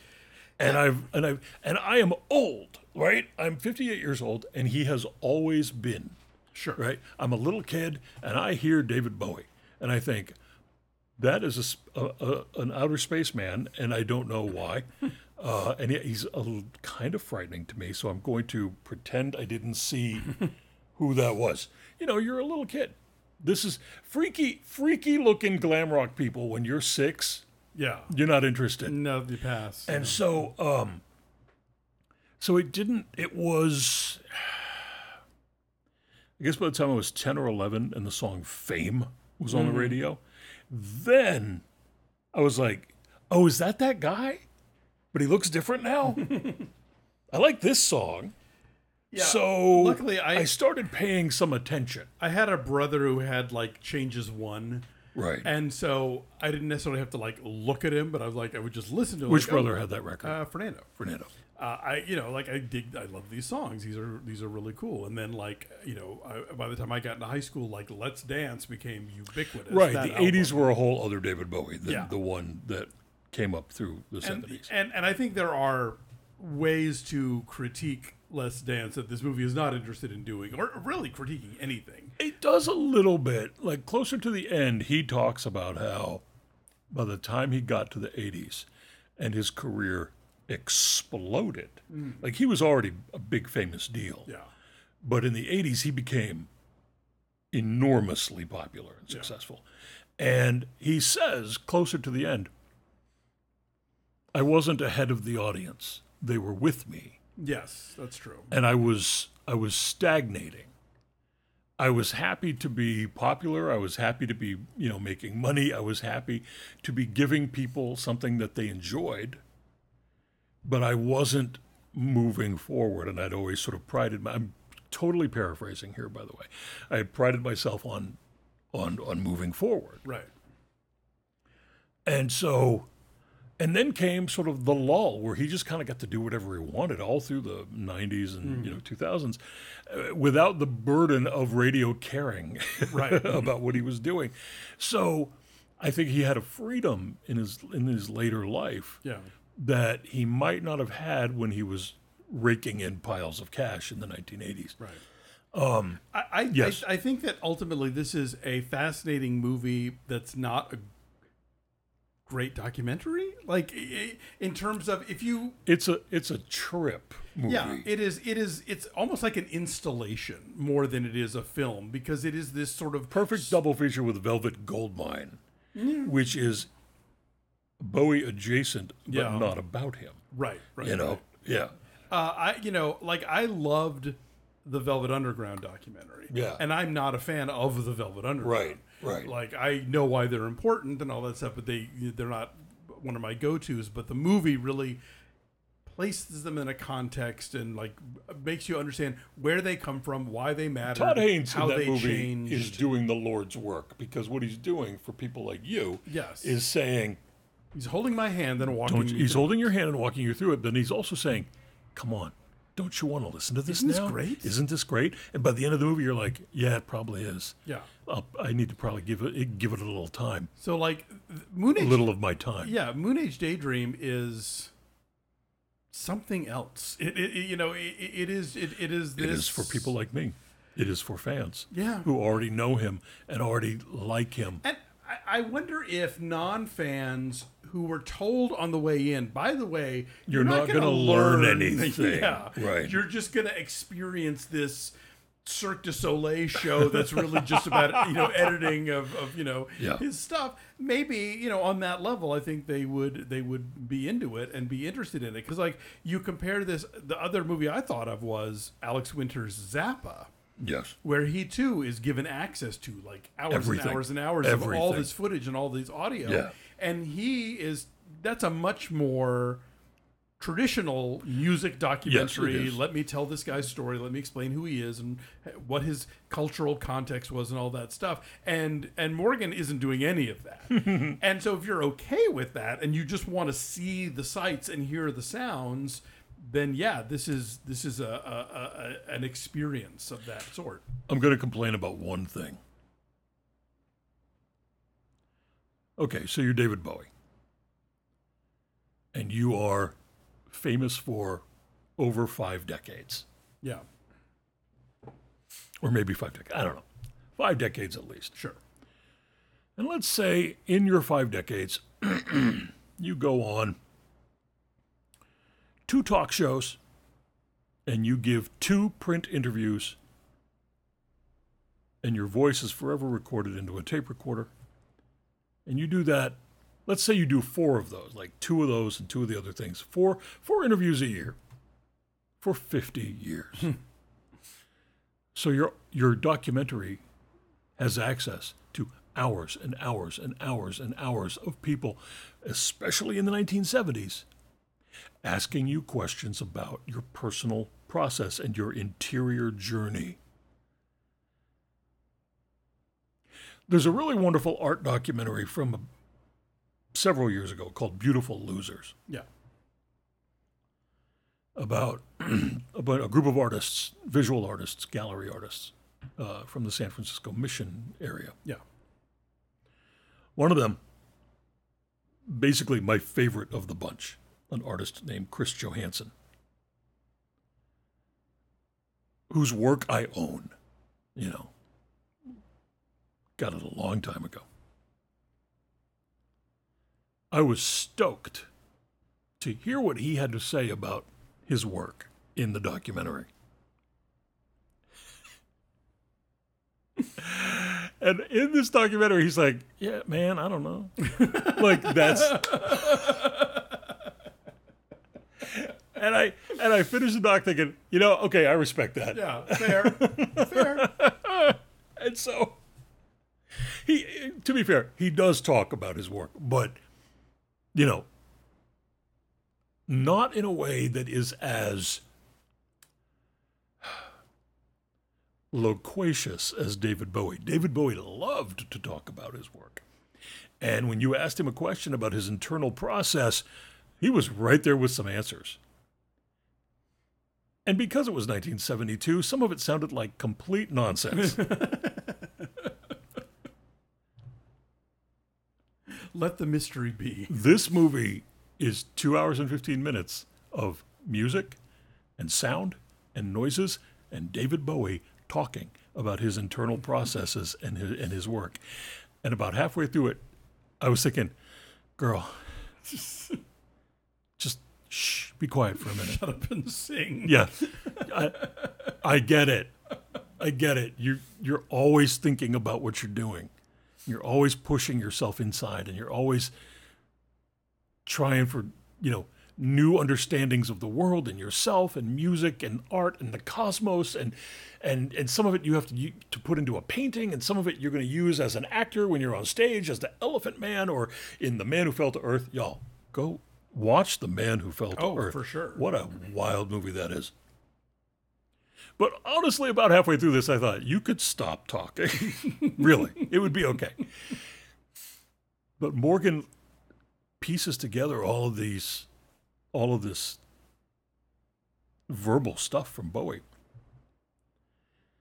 And I've and I've and I am old, right? I'm 58 years old and he has always been, Sure. right? I'm a little kid and I hear David Bowie and I think that is a a, a- an outer space man, and I don't know why. Uh, and he's a kind of frightening to me, so I'm going to pretend I didn't see who that was. You know, you're a little kid. This is freaky, freaky looking glam rock people. When you're six, Yeah. you're not interested. No, the pass. And so, um, so it didn't. It was. I guess by the time I was ten or eleven, and the song "Fame" was on the radio, then I was like, "Oh, is that that guy?" But he looks different now. I like this song, yeah. so luckily I- I started paying some attention. I had a brother who had like changes one. Right. And so I didn't necessarily have to like look at him, but I was like, I would just listen to him. Which like, brother oh, had that record? Uh, Fernando. Fernando. Uh, I, you know, like I dig, I love these songs. These are these are really cool. And then like, you know, I, by the time I got into high school, like Let's Dance became ubiquitous. Right. The album. '80s were a whole other David Bowie than Yeah. the one that came up through the and, '70s. and and I think there are ways to critique Let's Dance that this movie is not interested in doing, or really critiquing anything. It does a little bit. Like closer to the end, he talks about how by the time he got to the 80s and his career exploded, mm. like he was already a big famous deal. Yeah. But in the 80s, he became enormously popular and successful. And he says, closer to the end, I wasn't ahead of the audience. They were with me Yes, that's true. and I was I was stagnating. I was happy to be popular. I was happy to be, you know, making money. I was happy to be giving people something that they enjoyed. But I wasn't moving forward, and I'd always sort of prided. My, I'm totally paraphrasing here, by the way. I had prided myself on, on, on moving forward. Right. And so, and then came sort of the lull where he just kind of got to do whatever he wanted all through the 90s and you know 2000s uh, without the burden of radio caring Right. about what he was doing. So, I think he had a freedom in his in his later life Yeah. that he might not have had when he was raking in piles of cash in the 1980s. Right. Um, I, I, yes. I, I think that ultimately this is a fascinating movie that's not a great documentary. Like in terms of if you It's a it's a trip movie. Yeah, it is. It is. It's almost like an installation more than it is a film because it is this sort of Perfect double feature with Velvet Goldmine, which is Bowie adjacent but Yeah. not about him. right. Right. You know, right. yeah. Uh, I you know like I loved the Velvet Underground documentary. Yeah. and I'm not a fan of the Velvet Underground. Right, right. Like I know why they're important and all that stuff, but they they're not one of my go tos. But the movie really places them in a context and like makes you understand where they come from, why they matter, Todd Haynes how in that they movie changed. is doing the Lord's work because what he's doing for people like you Yes. is saying, He's holding my hand and walking. don't he's through. holding your hand and walking you through it, but he's also saying, come on, don't you want to listen to this Isn't this now? great? Isn't this great? And by the end of the movie, you're like, yeah, it probably is. Yeah. I'll, I need to probably give it give it a little time, So like Moon a little of my time. yeah, Moon Age Daydream is something else. It, it, you know it, it is it, it is this It is for people like me. It is for fans. Yeah. Who already know him and already like him. And I, I wonder if non-fans who were told on the way in, by the way, You're not gonna gonna learn anything." Yeah, Right. You're just going to experience this Cirque du Soleil show that's really just about you know editing of, of you know Yeah. his stuff. Maybe you know on that level, I think they would they would be into it and be interested in it because like you compare this, the other movie I thought of was Alex Winter's Zappa Yes. where he too is given access to like hours Everything. and hours and hours of all this footage and all these audio. Yeah. And he is that's a much more traditional music documentary. is. Let me tell this guy's story. Let me explain who he is and what his cultural context was and all that stuff. And and Morgen isn't doing any of that. and so if you're okay with that and you just want to see the sights and hear the sounds, then yeah, this is this is a, a, a an experience of that sort. I'm going to complain about one thing. Okay, so you're David Bowie. And you are famous for over five decades, Yeah, or maybe five decades. I don't know. Five decades at least. sure. And let's say in your five decades, you go on two talk shows and you give two print interviews, and your voice is forever recorded into a tape recorder. And you do that, let's say you do four of those, like two of those and two of the other things, four, four interviews a year for 50 years. Hmm. so your, your documentary has access to hours and hours and hours and hours of people, especially in the 1970s, asking you questions about your personal process and your interior journey. There's a really wonderful art documentary from several years ago called Beautiful Losers Yeah, about about a group of artists, visual artists, gallery artists uh, from the San Francisco Mission area. yeah, One of them, basically my favorite of the bunch, an artist named Chris Johanson, whose work I own. You know, got it a long time ago. I was stoked to hear what he had to say about his work in the documentary. And in this documentary, he's like, "Yeah, man, I don't know." like that's. and I and I finished the doc thinking, you know, okay, I respect that. yeah. Fair, fair. And so, he, to be fair, he does talk about his work, but you know, not in a way that is as loquacious as David Bowie. David Bowie loved to talk about his work. And when you asked him a question about his internal process, he was right there with some answers. And because it was 1972, some of it sounded like complete nonsense. Let the mystery be. this movie is two hours and 15 minutes of music and sound and noises and David Bowie talking about his internal processes and his, and his work. And about halfway through it, I was thinking, girl, just shh, be quiet for a minute. Shut up and sing. Yeah, I, I get it. I get it. You you're always thinking about what you're doing. You're always pushing yourself inside, and you're always trying for you know new understandings of the world and yourself and music and art and the cosmos and and and some of it you have to to put into a painting and some of it you're going to use as an actor when you're on stage as the Elephant Man or in The Man Who Fell to Earth. Y'all go watch The Man Who Fell to Oh, Earth. for sure. What a wild movie that is. But honestly, about halfway through this, I thought you could stop talking. really, it would be okay. But Morgen pieces together all of these, all of this verbal stuff from Bowie.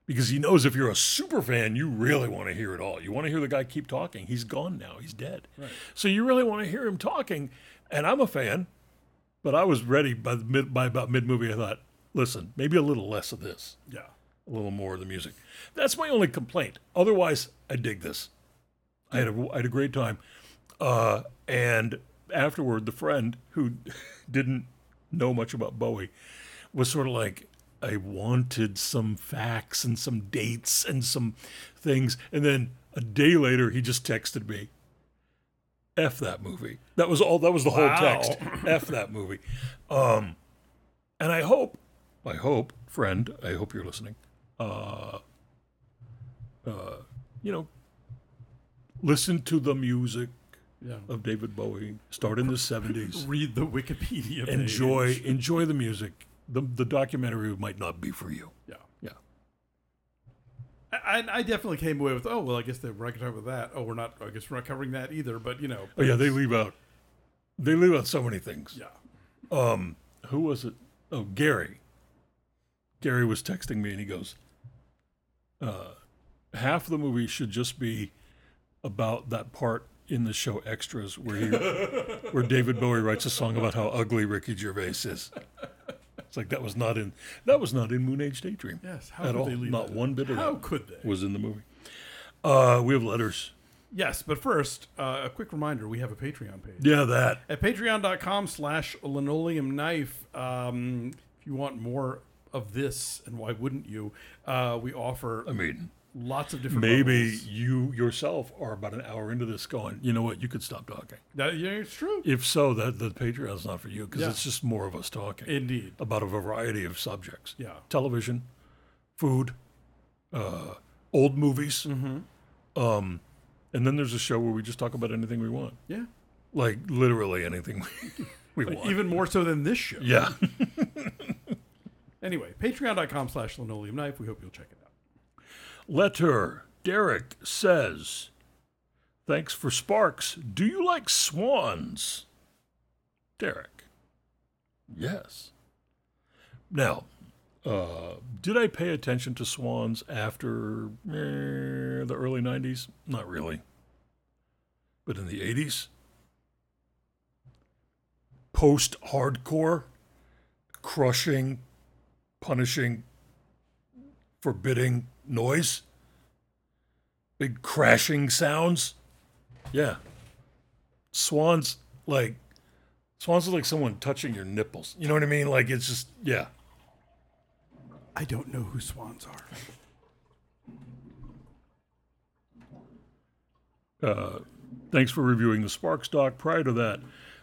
Because he knows if you're a super fan, you really want to hear it all. You want to hear the guy keep talking. He's gone now, he's dead. Right. So you really want to hear him talking. And I'm a fan, but I was ready by, the mid, by about mid movie. I thought, listen, maybe a little less of this Yeah. a little more of the music. That's my only complaint. Otherwise, I dig this. I had a, I had a great time. Uh, and afterward, the friend who didn't know much about Bowie was sort of like, I wanted some facts and some dates and some things. And then a day later, he just texted me, F that movie. That was all, that was the whole text. F that movie. Um, and I hope, I hope, friend, I hope you're listening. Uh, uh, you know, listen to the music Yeah. of David Bowie. Start in the '70s. Read the Wikipedia. page. enjoy, enjoy the music. The the documentary might not be for you. Yeah. Yeah. I, I definitely came away with, oh, well, I guess they're not going to that. Oh, we're not, I guess we're not covering that either. But, you know. Oh yeah, they leave out. They leave out so many things. Yeah. Um, who was it? Oh, Gary. Gary was texting me and he goes, uh, half the movie should just be about that part in the show Extras where he, where David Bowie writes a song about how ugly Ricky Gervais is. It's like that was not in that was not in Moon Age Daydream Yes. How at could all. they leave Not one bit of How could they? was in the movie. Uh, we have letters. Yes, but first, uh, a quick reminder: we have a Patreon page Yeah, that. at patreon.com/slash linoleum knife. Um, if you want more of this, and why wouldn't you? Uh, we offer I mean, lots of different. maybe levels. you yourself are about an hour into this going, you know what, you could stop talking. that yeah, it's true. If so, that the Patreon's not for you because Yeah. it's just more of us talking Indeed. about a variety of subjects: Yeah. television, food, uh, old movies, Mm-hmm. um, and then there's a show where we just talk about anything we want, Yeah. like literally anything we, we want. Even more so than this show. yeah. Anyway, patreon.com/slash linoleum knife. We hope you'll check it out. Letter Derek says, "Thanks for Sparks. Do you like swans?" Derek, yes. Now, uh, did I pay attention to swans after eh, the early '90s? Not really. But in the '80s, post-hardcore, crushing, punishing, forbidding noise, big crashing sounds. Yeah. Swans like swans are like someone touching your nipples. You know what I mean? Like it's just yeah. I don't know who swans are. Uh, thanks for reviewing the Sparks doc. Prior to that,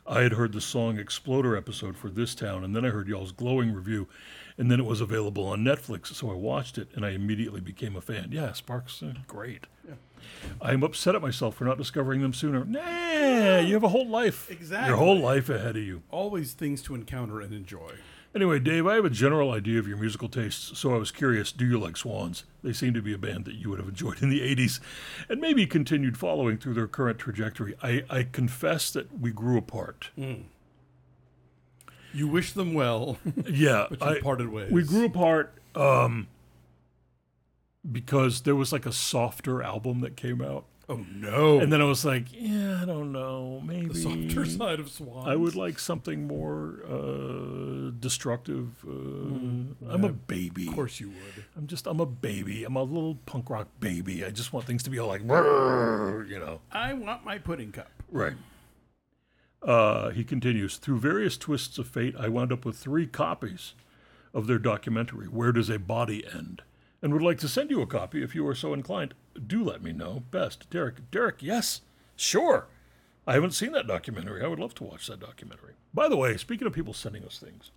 I had heard the song Exploder episode for this town, and then I heard y'all's glowing review, and then it was available on Netflix, so I watched it, and I immediately became a fan. Yeah, Sparks, uh, great. I'm upset at myself for not discovering them sooner. Nah, you have a whole life. Exactly. Your whole life ahead of you. Always things to encounter and enjoy. Anyway, Dave, I have a general idea of your musical tastes, so I was curious do you like Swans? They seem to be a band that you would have enjoyed in the 80s and maybe continued following through their current trajectory. I, I confess that we grew apart. You wish them well, Yeah, but you I, parted ways. we grew apart um, because there was like a softer album that came out. Oh no! And then I was like, yeah, I don't know. Maybe the softer side of swans. I would like something more uh, destructive. Uh, I'm a baby. Of course, you would. I'm just I'm a baby. I'm a little punk rock baby. I just want things to be all like, you know. I want my pudding cup. Right. Uh, he continues Through various twists of fate, I wound up with three copies of their documentary, Where Does a Body End? And would like to send you a copy if you are so inclined. Do let me know. Best, Derek. Derek, yes, sure. I haven't seen that documentary. I would love to watch that documentary. By the way, speaking of people sending us things,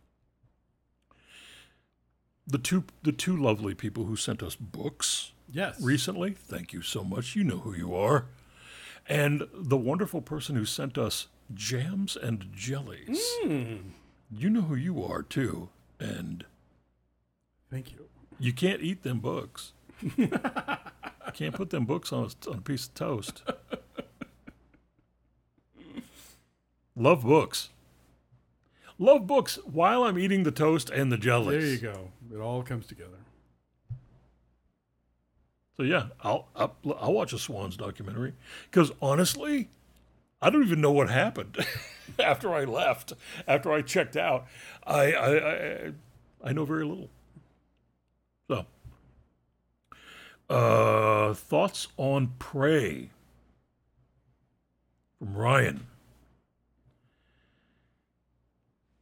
the two the two lovely people who sent us books Yes. recently. Thank you so much. You know who you are. And the wonderful person who sent us jams and jellies. Mm. You know who you are too. And Thank you. you can't eat them books. you can't put them books on a, on a piece of toast. Love books. Love books while I'm eating the toast and the jellies. There you go. It all comes together. So yeah, I'll I'll, I'll watch a Swans documentary because honestly, I don't even know what happened after I left. After I checked out, I I I, I know very little. So, uh, thoughts on Prey from Ryan.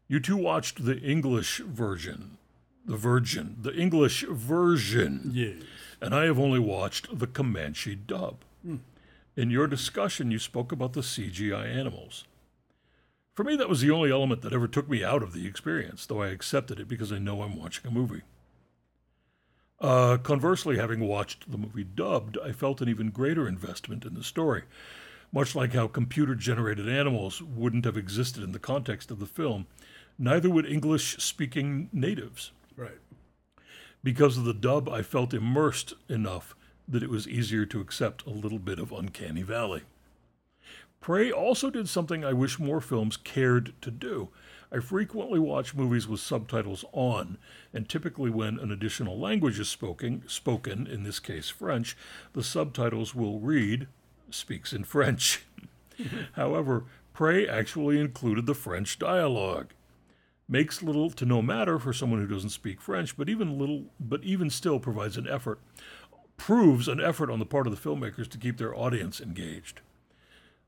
You two watched the English version, the Virgin, the English version Yes. and I have only watched the Comanche dub. In your discussion, you spoke about the CGI animals. For me, that was the only element that ever took me out of the experience, though I accepted it because I know I'm watching a movie. Uh, conversely, having watched the movie dubbed, I felt an even greater investment in the story, much like how computer generated animals wouldn't have existed in the context of the film, neither would English speaking natives. Right. Because of the dub, I felt immersed enough that it was easier to accept a little bit of Uncanny Valley. Prey also did something I wish more films cared to do. I frequently watch movies with subtitles on, and typically when an additional language is spoken, spoken, in this case French, the subtitles will read, speaks in French. However, Prey actually included the French dialogue makes little to no matter for someone who doesn't speak French, but even little, but even still provides an effort, proves an effort on the part of the filmmakers to keep their audience engaged.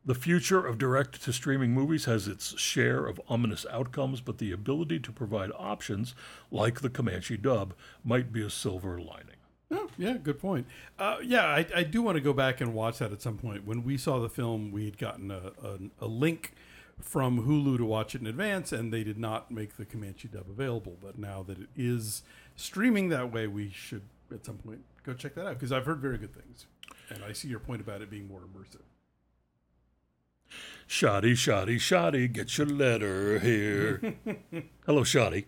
The future of direct to streaming movies has its share of ominous outcomes, but the ability to provide options, like the Comanche dub, might be a silver lining. Oh, yeah, good point. Uh, yeah, I, I do want to go back and watch that at some point. When we saw the film, we had gotten a, a, a link from Hulu to watch it in advance, and they did not make the Comanche dub available. But now that it is streaming that way, we should at some point go check that out because I've heard very good things. And I see your point about it being more immersive. Shadi, Shadi, Shadi, get your letter here. Hello, Shadi.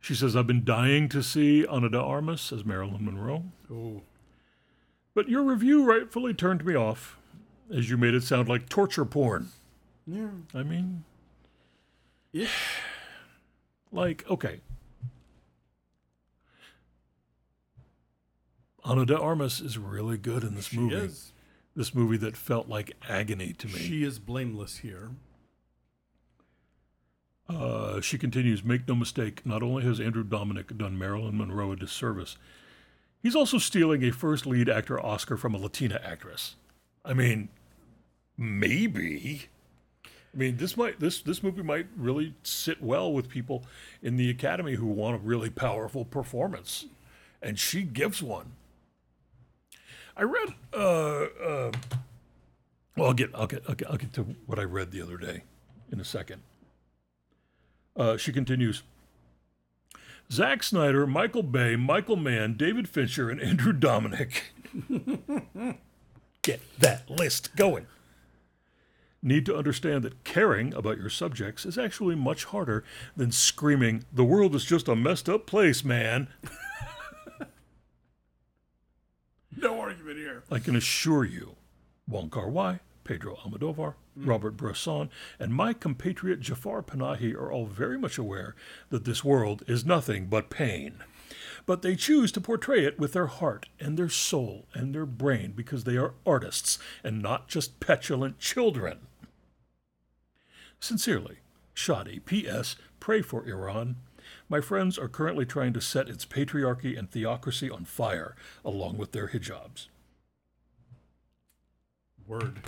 She says, I've been dying to see Ana de Armas as Marilyn Monroe, Oh, but your review rightfully turned me off, as you made it sound like torture porn. yeah. I mean, Yeah. like, okay. Ana de Armas is really good in this She movie. is. This movie that felt like agony to me. She is blameless here. Uh, she continues, make no mistake, not only has Andrew Dominik done Marilyn Monroe a disservice, he's also stealing a first lead actor Oscar from a Latina actress. I mean, maybe. I mean, this might this this movie might really sit well with people in the Academy who want a really powerful performance, and she gives one. I read. Uh, uh, well, I'll get I'll get I'll get I'll get to what I read the other day in a second. Uh, she continues. Zack Snyder, Michael Bay, Michael Mann, David Fincher, and Andrew Dominik. Get that list going. Need to understand that caring about your subjects is actually much harder than screaming, The world is just a messed up place, man. No argument here. I can assure you, Wong Kar Wai, Pedro Almodovar, Robert Bresson, and my compatriot Jafar Panahi are all very much aware that this world is nothing but pain. but they choose to portray it with their heart and their soul and their brain because they are artists and not just petulant children. Sincerely, Shadi. P.S. Pray for Iran. My friends are currently trying to set its patriarchy and theocracy on fire, along with their hijabs. Word.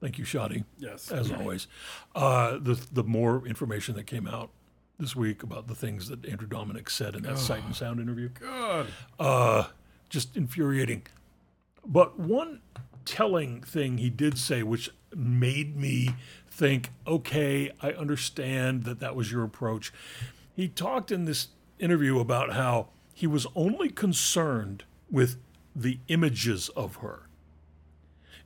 Thank you, Shadi. Yes. as always. Uh, the the more information that came out this week about the things that Andrew Dominik said in that Sight and Sound interview, God. uh, just infuriating. But one telling thing he did say, which made me think, okay, I understand that that was your approach. He talked in this interview about how he was only concerned with the images of her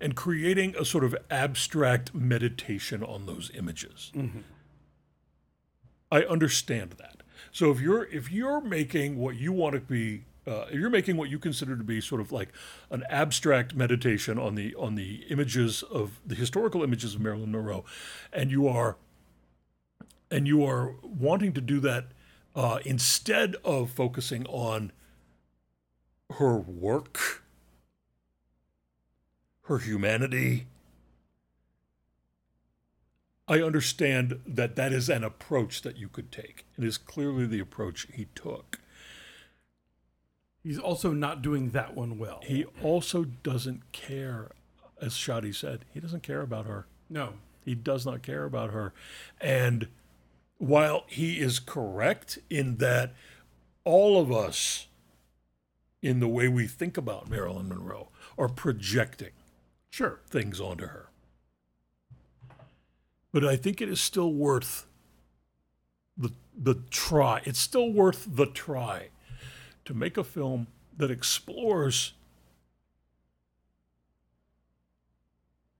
and creating a sort of abstract meditation on those images. I understand that. So if you're if you're making what you want to be, uh, if you're making what you consider to be sort of like an abstract meditation on the on the images of the historical images of Marilyn Monroe, and you are and you are wanting to do that uh, instead of focusing on her work, her humanity. I understand that that is an approach that you could take. It is clearly the approach he took. He's also not doing that one well. He also doesn't care, as Shadi said, he doesn't care about her. no. He does not care about her. And while he is correct in that all of us, in the way we think about Marilyn Monroe, are projecting Sure. things onto her. But I think it is still worth the the try. It's still worth the try to make a film that explores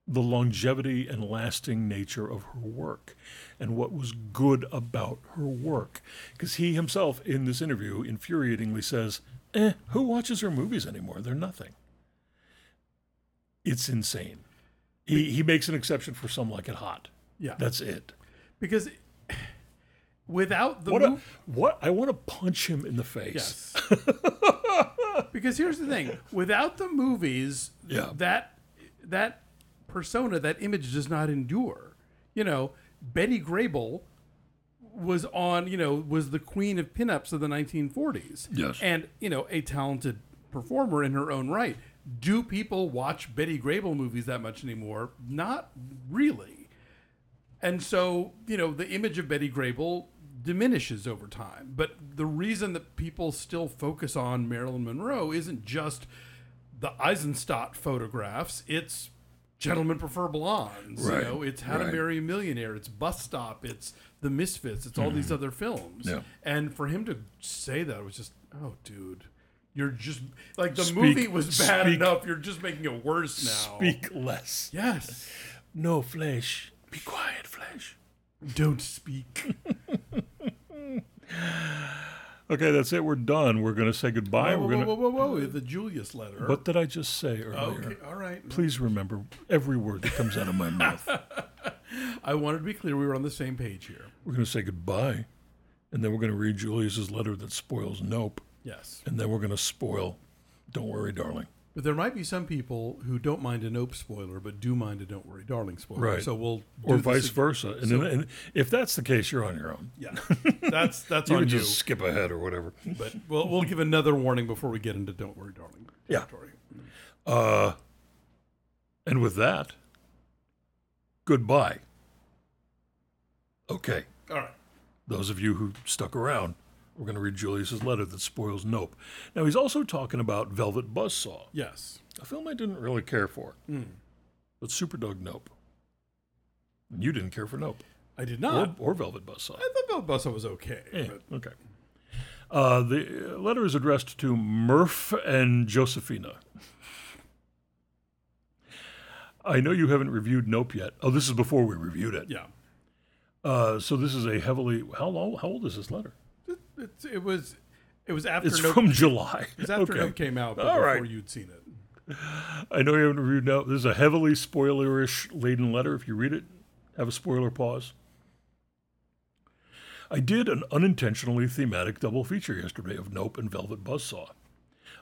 the longevity and lasting nature of her work and what was good about her work. Because he himself, in this interview, infuriatingly says, eh, who watches her movies anymore? They're nothing. It's insane. He, he makes an exception for some like it hot. Yeah. That's it. because without the What? A, what? I want to punch him in the face. Yes. because here's the thing: without the movies, Yeah. that that persona, that image does not endure. You know, Betty Grable was on. You know, was the queen of pinups of the 1940s. Yes. and you know, a talented performer in her own right. Do people watch Betty Grable movies that much anymore? Not really. And so, you know, the image of Betty Grable diminishes over time. But the reason that people still focus on Marilyn Monroe isn't just the Eisenstaedt photographs, it's Gentlemen Prefer Blondes. Right, You know, it's How right. to Marry a Millionaire, it's Bus Stop, it's The Misfits, it's all these other films. Mm-hmm. Yeah. And for him to say that was just, oh, dude. You're just like the Speak- movie was bad speak- enough. You're just making it worse now. Speak less. Yes. No flesh. Be quiet, flesh. Don't speak. Okay, that's it. We're done. We're going to say goodbye. whoa, We're whoa, going whoa, to. whoa, whoa, The Julius letter. What did I just say earlier? Okay, all right. Please remember every word that comes out of my mouth. I wanted to be clear we were on the same page here. We're going to say goodbye, and then we're going to read Julius's letter that spoils Nope, Yes. and then we're going to spoil Don't Worry, Darling. But there might be some people who don't mind a nope spoiler, but do mind a don't worry, darling spoiler. Right. So we'll Or vice versa. And, then, and if that's the case, you're on your own. Yeah. That's that's You on can you. just skip ahead or whatever. But we'll we'll give another warning before we get into don't worry, darling. Yeah. territory. Uh, and with that, goodbye. Okay. All right. those of you who stuck around, we're going to read Julius's letter that spoils Nope. Now, he's also talking about Velvet Buzzsaw, Yes. a film I didn't really care for, but Superdog Nope. And you didn't care for Nope I did or, not. or Velvet Buzzsaw. I thought Bill Bussa was okay. Yeah, but okay. Uh, the letter is addressed to Murph and Josephina. I know you haven't reviewed Nope yet. Oh, this is before we reviewed it. yeah. Uh, so this is a heavily how long? How old is this letter? It, it's- it was it was after It's Nope, from July. it was after okay. Nope came out, but All before right. you'd seen it. I know you haven't reviewed now. This is a heavily spoilerish laden letter. If you read it, have a spoiler pause. I did an unintentionally thematic double feature yesterday of Nope and Velvet Buzzsaw.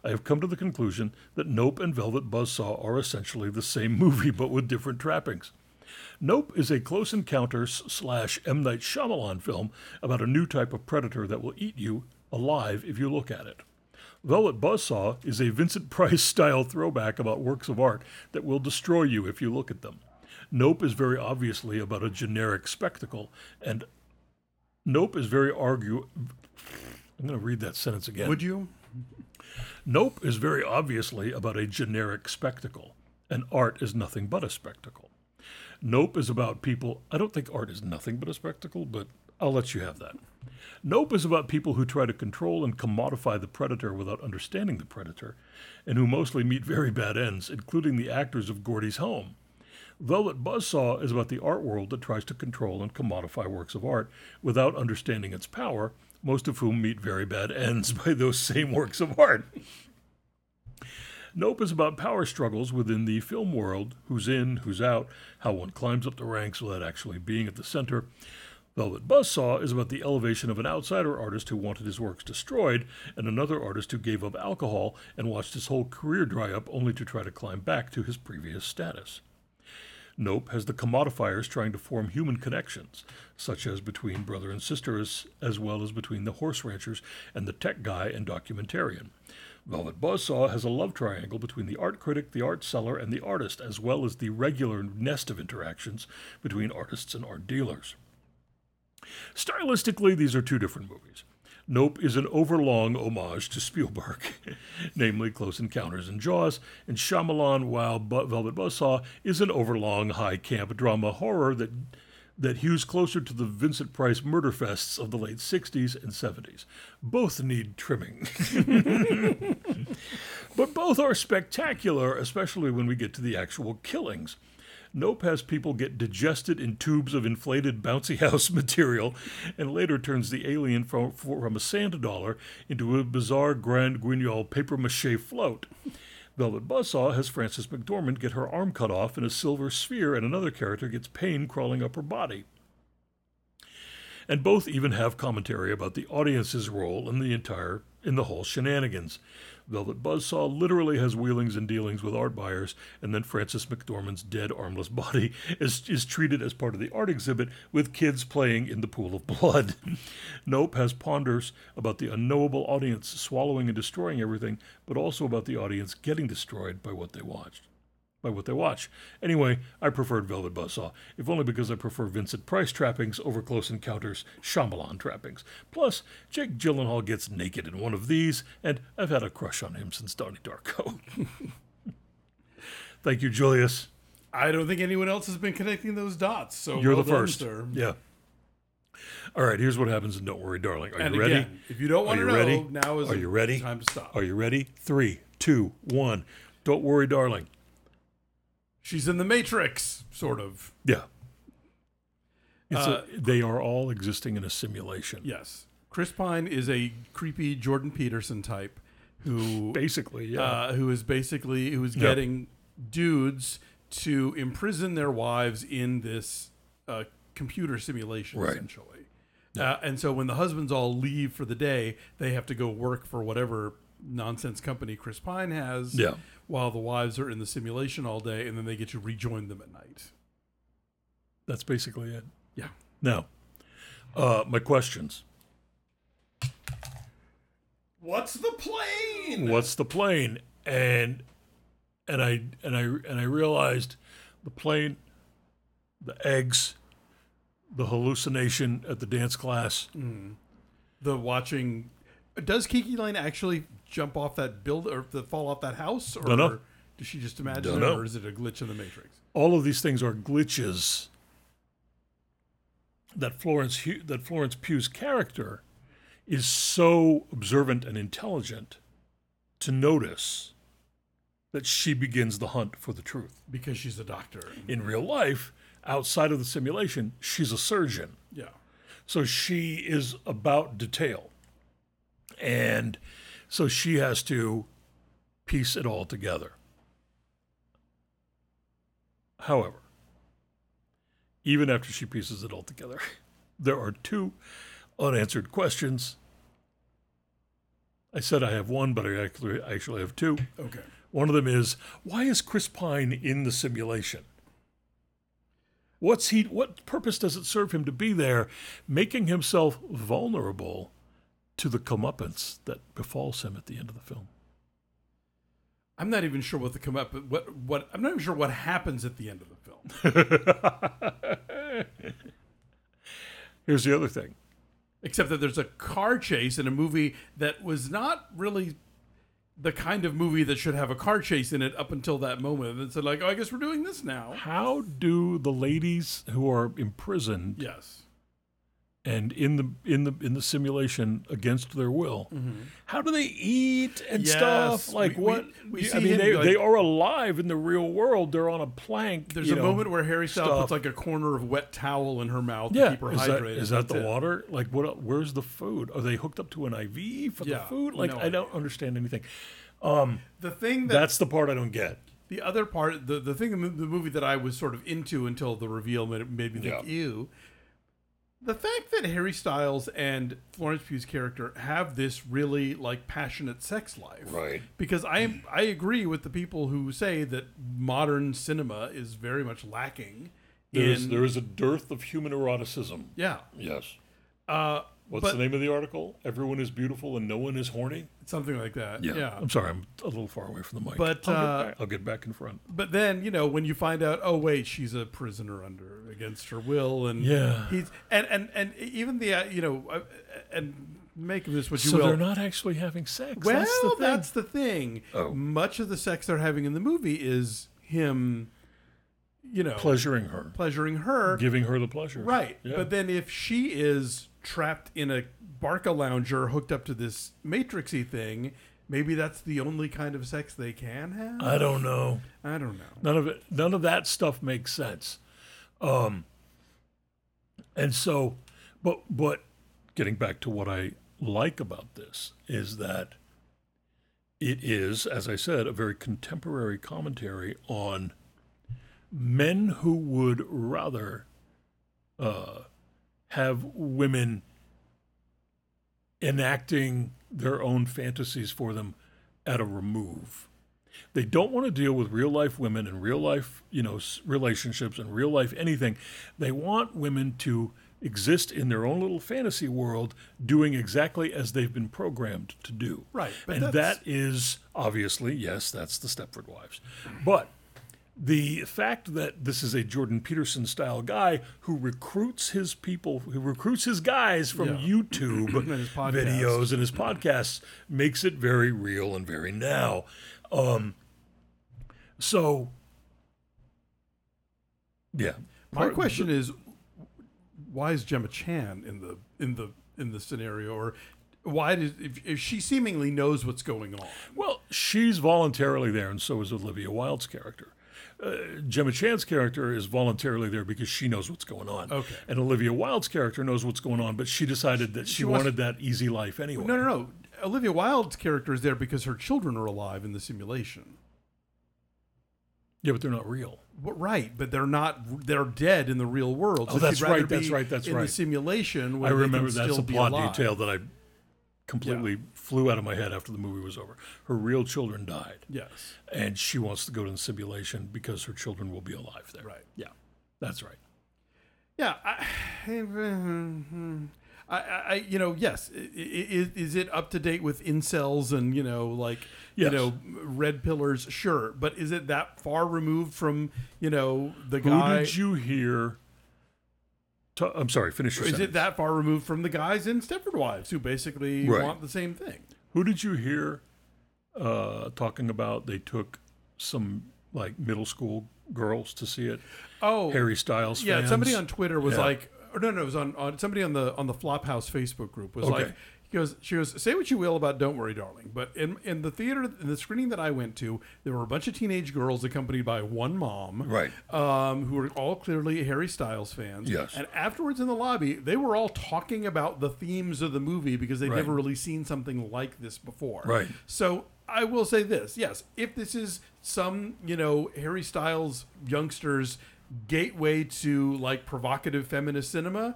I have come to the conclusion that Nope and Velvet Buzzsaw are essentially the same movie but with different trappings. Nope is a Close Encounters slash M. Night Shyamalan film about a new type of predator that will eat you alive if you look at it. Velvet Buzzsaw is a Vincent Price style throwback about works of art that will destroy you if you look at them. Nope is very obviously about a generic spectacle, and Nope is very argue. I'm going to read that sentence again. Would you? Nope is very obviously about a generic spectacle, and art is nothing but a spectacle. Nope is about people. I don't think art is nothing but a spectacle, but I'll let you have that. Nope is about people who try to control and commodify the predator without understanding the predator, and who mostly meet very bad ends, including the actors of Gordy's Home. Velvet Buzzsaw is about the art world that tries to control and commodify works of art without understanding its power, most of whom meet very bad ends by those same works of art. Nope is about power struggles within the film world who's in, who's out, how one climbs up the ranks without actually being at the center. Velvet Buzzsaw is about the elevation of an outsider artist who wanted his works destroyed, and another artist who gave up alcohol and watched his whole career dry up only to try to climb back to his previous status. Nope has the commodifiers trying to form human connections, such as between brother and sister, as, as well as between the horse ranchers and the tech guy and documentarian. Velvet Buzzsaw has a love triangle between the art critic, the art seller, and the artist, as well as the regular nest of interactions between artists and art dealers. Stylistically, these are two different movies. Nope is an overlong homage to Spielberg, namely Close Encounters and Jaws, and Shyamalan, while Velvet Buzzsaw is an overlong high camp drama horror that that hews closer to the Vincent Price murder fests of the late 60s and 70s. Both need trimming. but both are spectacular, especially when we get to the actual killings. Nope has people get digested in tubes of inflated bouncy house material and later turns the alien from, from a sand dollar into a bizarre Grand Guignol paper mache float. Velvet Buzzsaw has Frances McDormand get her arm cut off in a silver sphere, and another character gets pain crawling up her body. And both even have commentary about the audience's role in the entire in the whole shenanigans. Velvet Buzzsaw literally has wheelings and dealings with art buyers, and then Frances McDormand's dead, armless body is, is treated as part of the art exhibit with kids playing in the pool of blood. nope has ponders about the unknowable audience swallowing and destroying everything, but also about the audience getting destroyed by what they watched by what they watch. Anyway, I preferred Velvet Buzzsaw, if only because I prefer Vincent Price trappings over Close Encounters Shyamalan trappings. Plus, Jake Gyllenhaal gets naked in one of these, and I've had a crush on him since Donnie Darko. Thank you, Julius. I don't think anyone else has been connecting those dots. So You're well the done, first. sir. Yeah. All right, here's what happens and Don't Worry, Darling. Are And you ready? again, if you don't want Are to know, ready? now is Are the you ready? time to stop. Are you ready? Three, two, one. Don't worry, darling. She's in the Matrix, sort of. Yeah. It's Uh, a, they are all existing in a simulation. Yes. Chris Pine is a creepy Jordan Peterson type who Basically, yeah. uh, who is basically who is Yeah. getting dudes to imprison their wives in this uh, computer simulation, Right. essentially. Uh, and so when the husbands all leave for the day, they have to go work for whatever nonsense company Chris Pine has. Yeah. While the wives are in the simulation all day, and then they get to rejoin them at night. That's basically it. Yeah. Now, uh, my questions. What's the plane? What's the plane? And and I and I and I realized the plane, the eggs, the hallucination at the dance class. the watching. Does KiKi Layne actually jump off that build or the fall off that house, or Dunno. does she just imagine Dunno. it, or is it a glitch in the Matrix? all of these things are glitches that Florence Hu- that Florence Pugh's character is so observant and intelligent to notice that she begins the hunt for the truth. Because she's a doctor. In real life, outside of the simulation, she's a surgeon. Yeah. So she is about detail. And so she has to piece it all together. However, even after she pieces it all together, there are two unanswered questions. I said I have one, but I actually actually have two. Okay. One of them is why is Chris Pine in the simulation? What's he? What purpose does it serve him to be there, making himself vulnerable to the comeuppance that befalls him at the end of the film? I'm not even sure what the come up. What what I'm not even sure what happens at the end of the film. Here's the other thing. Except that there's a car chase in a movie that was not really the kind of movie that should have a car chase in it up until that moment. And said like, oh, I guess we're doing this now. How do the ladies who are imprisoned Yes. And in the in the in the simulation against their will, how do they eat and Yes, stuff? Like we- we- what? we I mean, they, like- they are alive in the real world. They're on a plank. There's a know. moment where Harry Styles puts like a corner of wet towel in her mouth to keep her is hydrated. is that That's the it. water? Like, what? Where's the food? Are they hooked up to an IV for the food? Like, no I don't understand anything. Um, The thing that that's the part I don't get. the other part, the the thing, the movie that I was sort of into until the reveal made, made me think, Yeah. ew. The fact that Harry Styles and Florence Pugh's character have this really like passionate sex life, Right. Because I I agree with the people who say that modern cinema is very much lacking There's, in there is a dearth of human eroticism. yeah. Yes. Uh, What's but the name of the article? Everyone is beautiful and no one is horny. something like that. Yeah. I'm sorry, I'm a little far away from the mic. But, I'll, uh, get back, I'll get back in front. But then you know when you find out, oh wait, she's a prisoner under against her will, and Yeah. he's and and and even the uh, you know uh, and make of this what you will. So will. they're not actually having sex. well, that's the thing. that's the thing. Oh. Much of the sex they're having in the movie is him, you know, pleasuring her, pleasuring her, giving her the pleasure. right? Yeah. But then if she is trapped in a Barca lounger hooked up to this matrixy thing. Maybe that's the only kind of sex they can have. I don't know. I don't know. None of it. None of that stuff makes sense. Um. And so, but but getting back to what I like about this is that it is, as I said, a very contemporary commentary on men who would rather uh, have women enacting their own fantasies for them at a remove. They don't want to deal with real life women and real life, you know, relationships and real life anything. They want women to exist in their own little fantasy world, doing exactly as they've been programmed to do. Right, and that is obviously yes, that's the Stepford Wives, but. The fact that this is a Jordan Peterson style guy who recruits his people, who recruits his guys from Yeah. YouTube And videos and his podcasts makes it very real and very now. Um, so, yeah. My Part- question is, why is Gemma Chan in the in the in the scenario, or why does if, if she seemingly knows what's going on? Well, she's voluntarily there, and so is Olivia Wilde's character. Uh, Gemma Chan's character is voluntarily there because she knows what's going on. Okay. And Olivia Wilde's character knows what's going on, but she decided that she, She wanted that easy life anyway. No, no, no. Olivia Wilde's character is there because her children are alive in the simulation. Yeah, but they're not real. But, right, but they're not. They're dead in the real world. Oh, that's she'd rather right, that's right, that's in the right. simulation, I where they remember that's a plot detail that I completely flew out of my head after the movie was over. Her real children died, Yes, and she wants to go to the simulation because her children will be alive there. right. Yeah, that's right. Yeah, I, I, I, you know, yes. Is, is it up to date with incels and you know, like Yes. you know, red pillers? Sure, but is it that far removed from you know the Who guy? did you hear? I'm sorry. Finish your is sentence. it that far removed from the guys in Stepford Wives who basically Right. want the same thing? Who did you hear uh, talking about? They took some like middle school girls to see it. Oh, Harry Styles. yeah. fans. Somebody on Twitter was Yeah. like, or no, no, it was on, on somebody on the on the Flophouse Facebook group was Okay. like, he goes, she goes, say what you will about Don't Worry, Darling, but in in the theater, in the screening that I went to, there were a bunch of teenage girls accompanied by one mom, Right. um, who were all clearly Harry Styles fans. Yes. And afterwards in the lobby, they were all talking about the themes of the movie because they'd Right. never really seen something like this before. Right. So I will say this: yes, if this is some you know Harry Styles youngsters gateway to like provocative feminist cinema,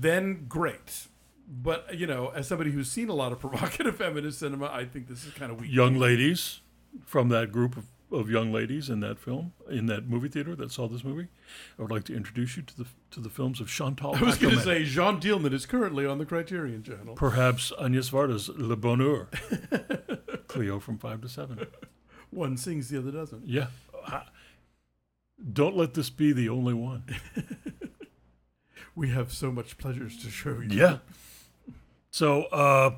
then great. But you know, as somebody who's seen a lot of provocative feminist cinema, I think this is kind of weak. Young ladies from that group of, of young ladies in that film, in that movie theater that saw this movie, I would like to introduce you to the to the films of Chantal. I was going to say Jeanne Dielman is currently on the Criterion Channel. Perhaps Agnes Varda's Le Bonheur. Cleo from 5 to 7. One sings, the other doesn't. Yeah. Don't let this be the only one. We have so much pleasures to show you. Yeah. So, uh,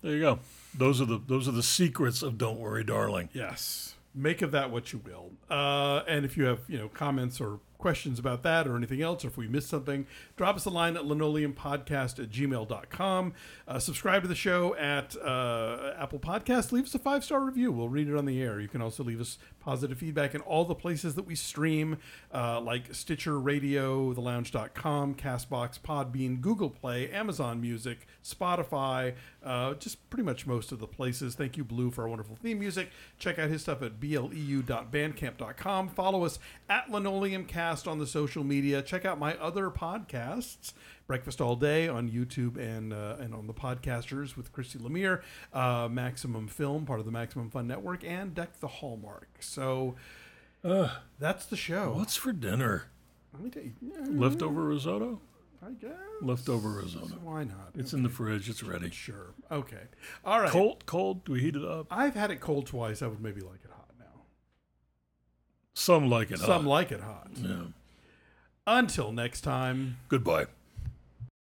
there you go. Those are the those are the secrets of Don't Worry, Darling. Yes. Make of that what you will. Uh, and if you have, you know, comments or questions about that or anything else, or if we missed something, drop us a line at linoleumpodcast at gmail.com. Uh, subscribe to the show at uh, Apple Podcast. Leave us a five star review. We'll read it on the air. You can also leave us positive feedback in all the places that we stream, uh, like Stitcher Radio, thelounge.com, Castbox, Podbean, Google Play, Amazon Music, Spotify, uh, just pretty much most of the places. Thank you, Blue, for our wonderful theme music. Check out his stuff at bleu.bandcamp.com. Follow us at linoleumcast on the social media. Check out my other podcasts. Breakfast All Day on YouTube and uh, and on the podcasters with Christy Lemire, uh, Maximum Film, part of the Maximum Fun Network, and Deck the Hallmark. So that's the show. What's for dinner? Let me tell you, Leftover risotto? I guess. Leftover risotto. Why not? It's in the fridge. It's ready. Sure. Okay. All right. Cold, cold. Do we heat it up? I've had it cold twice. I would maybe like it. Some like it Some hot. like it hot. Yeah. Until next time. Goodbye.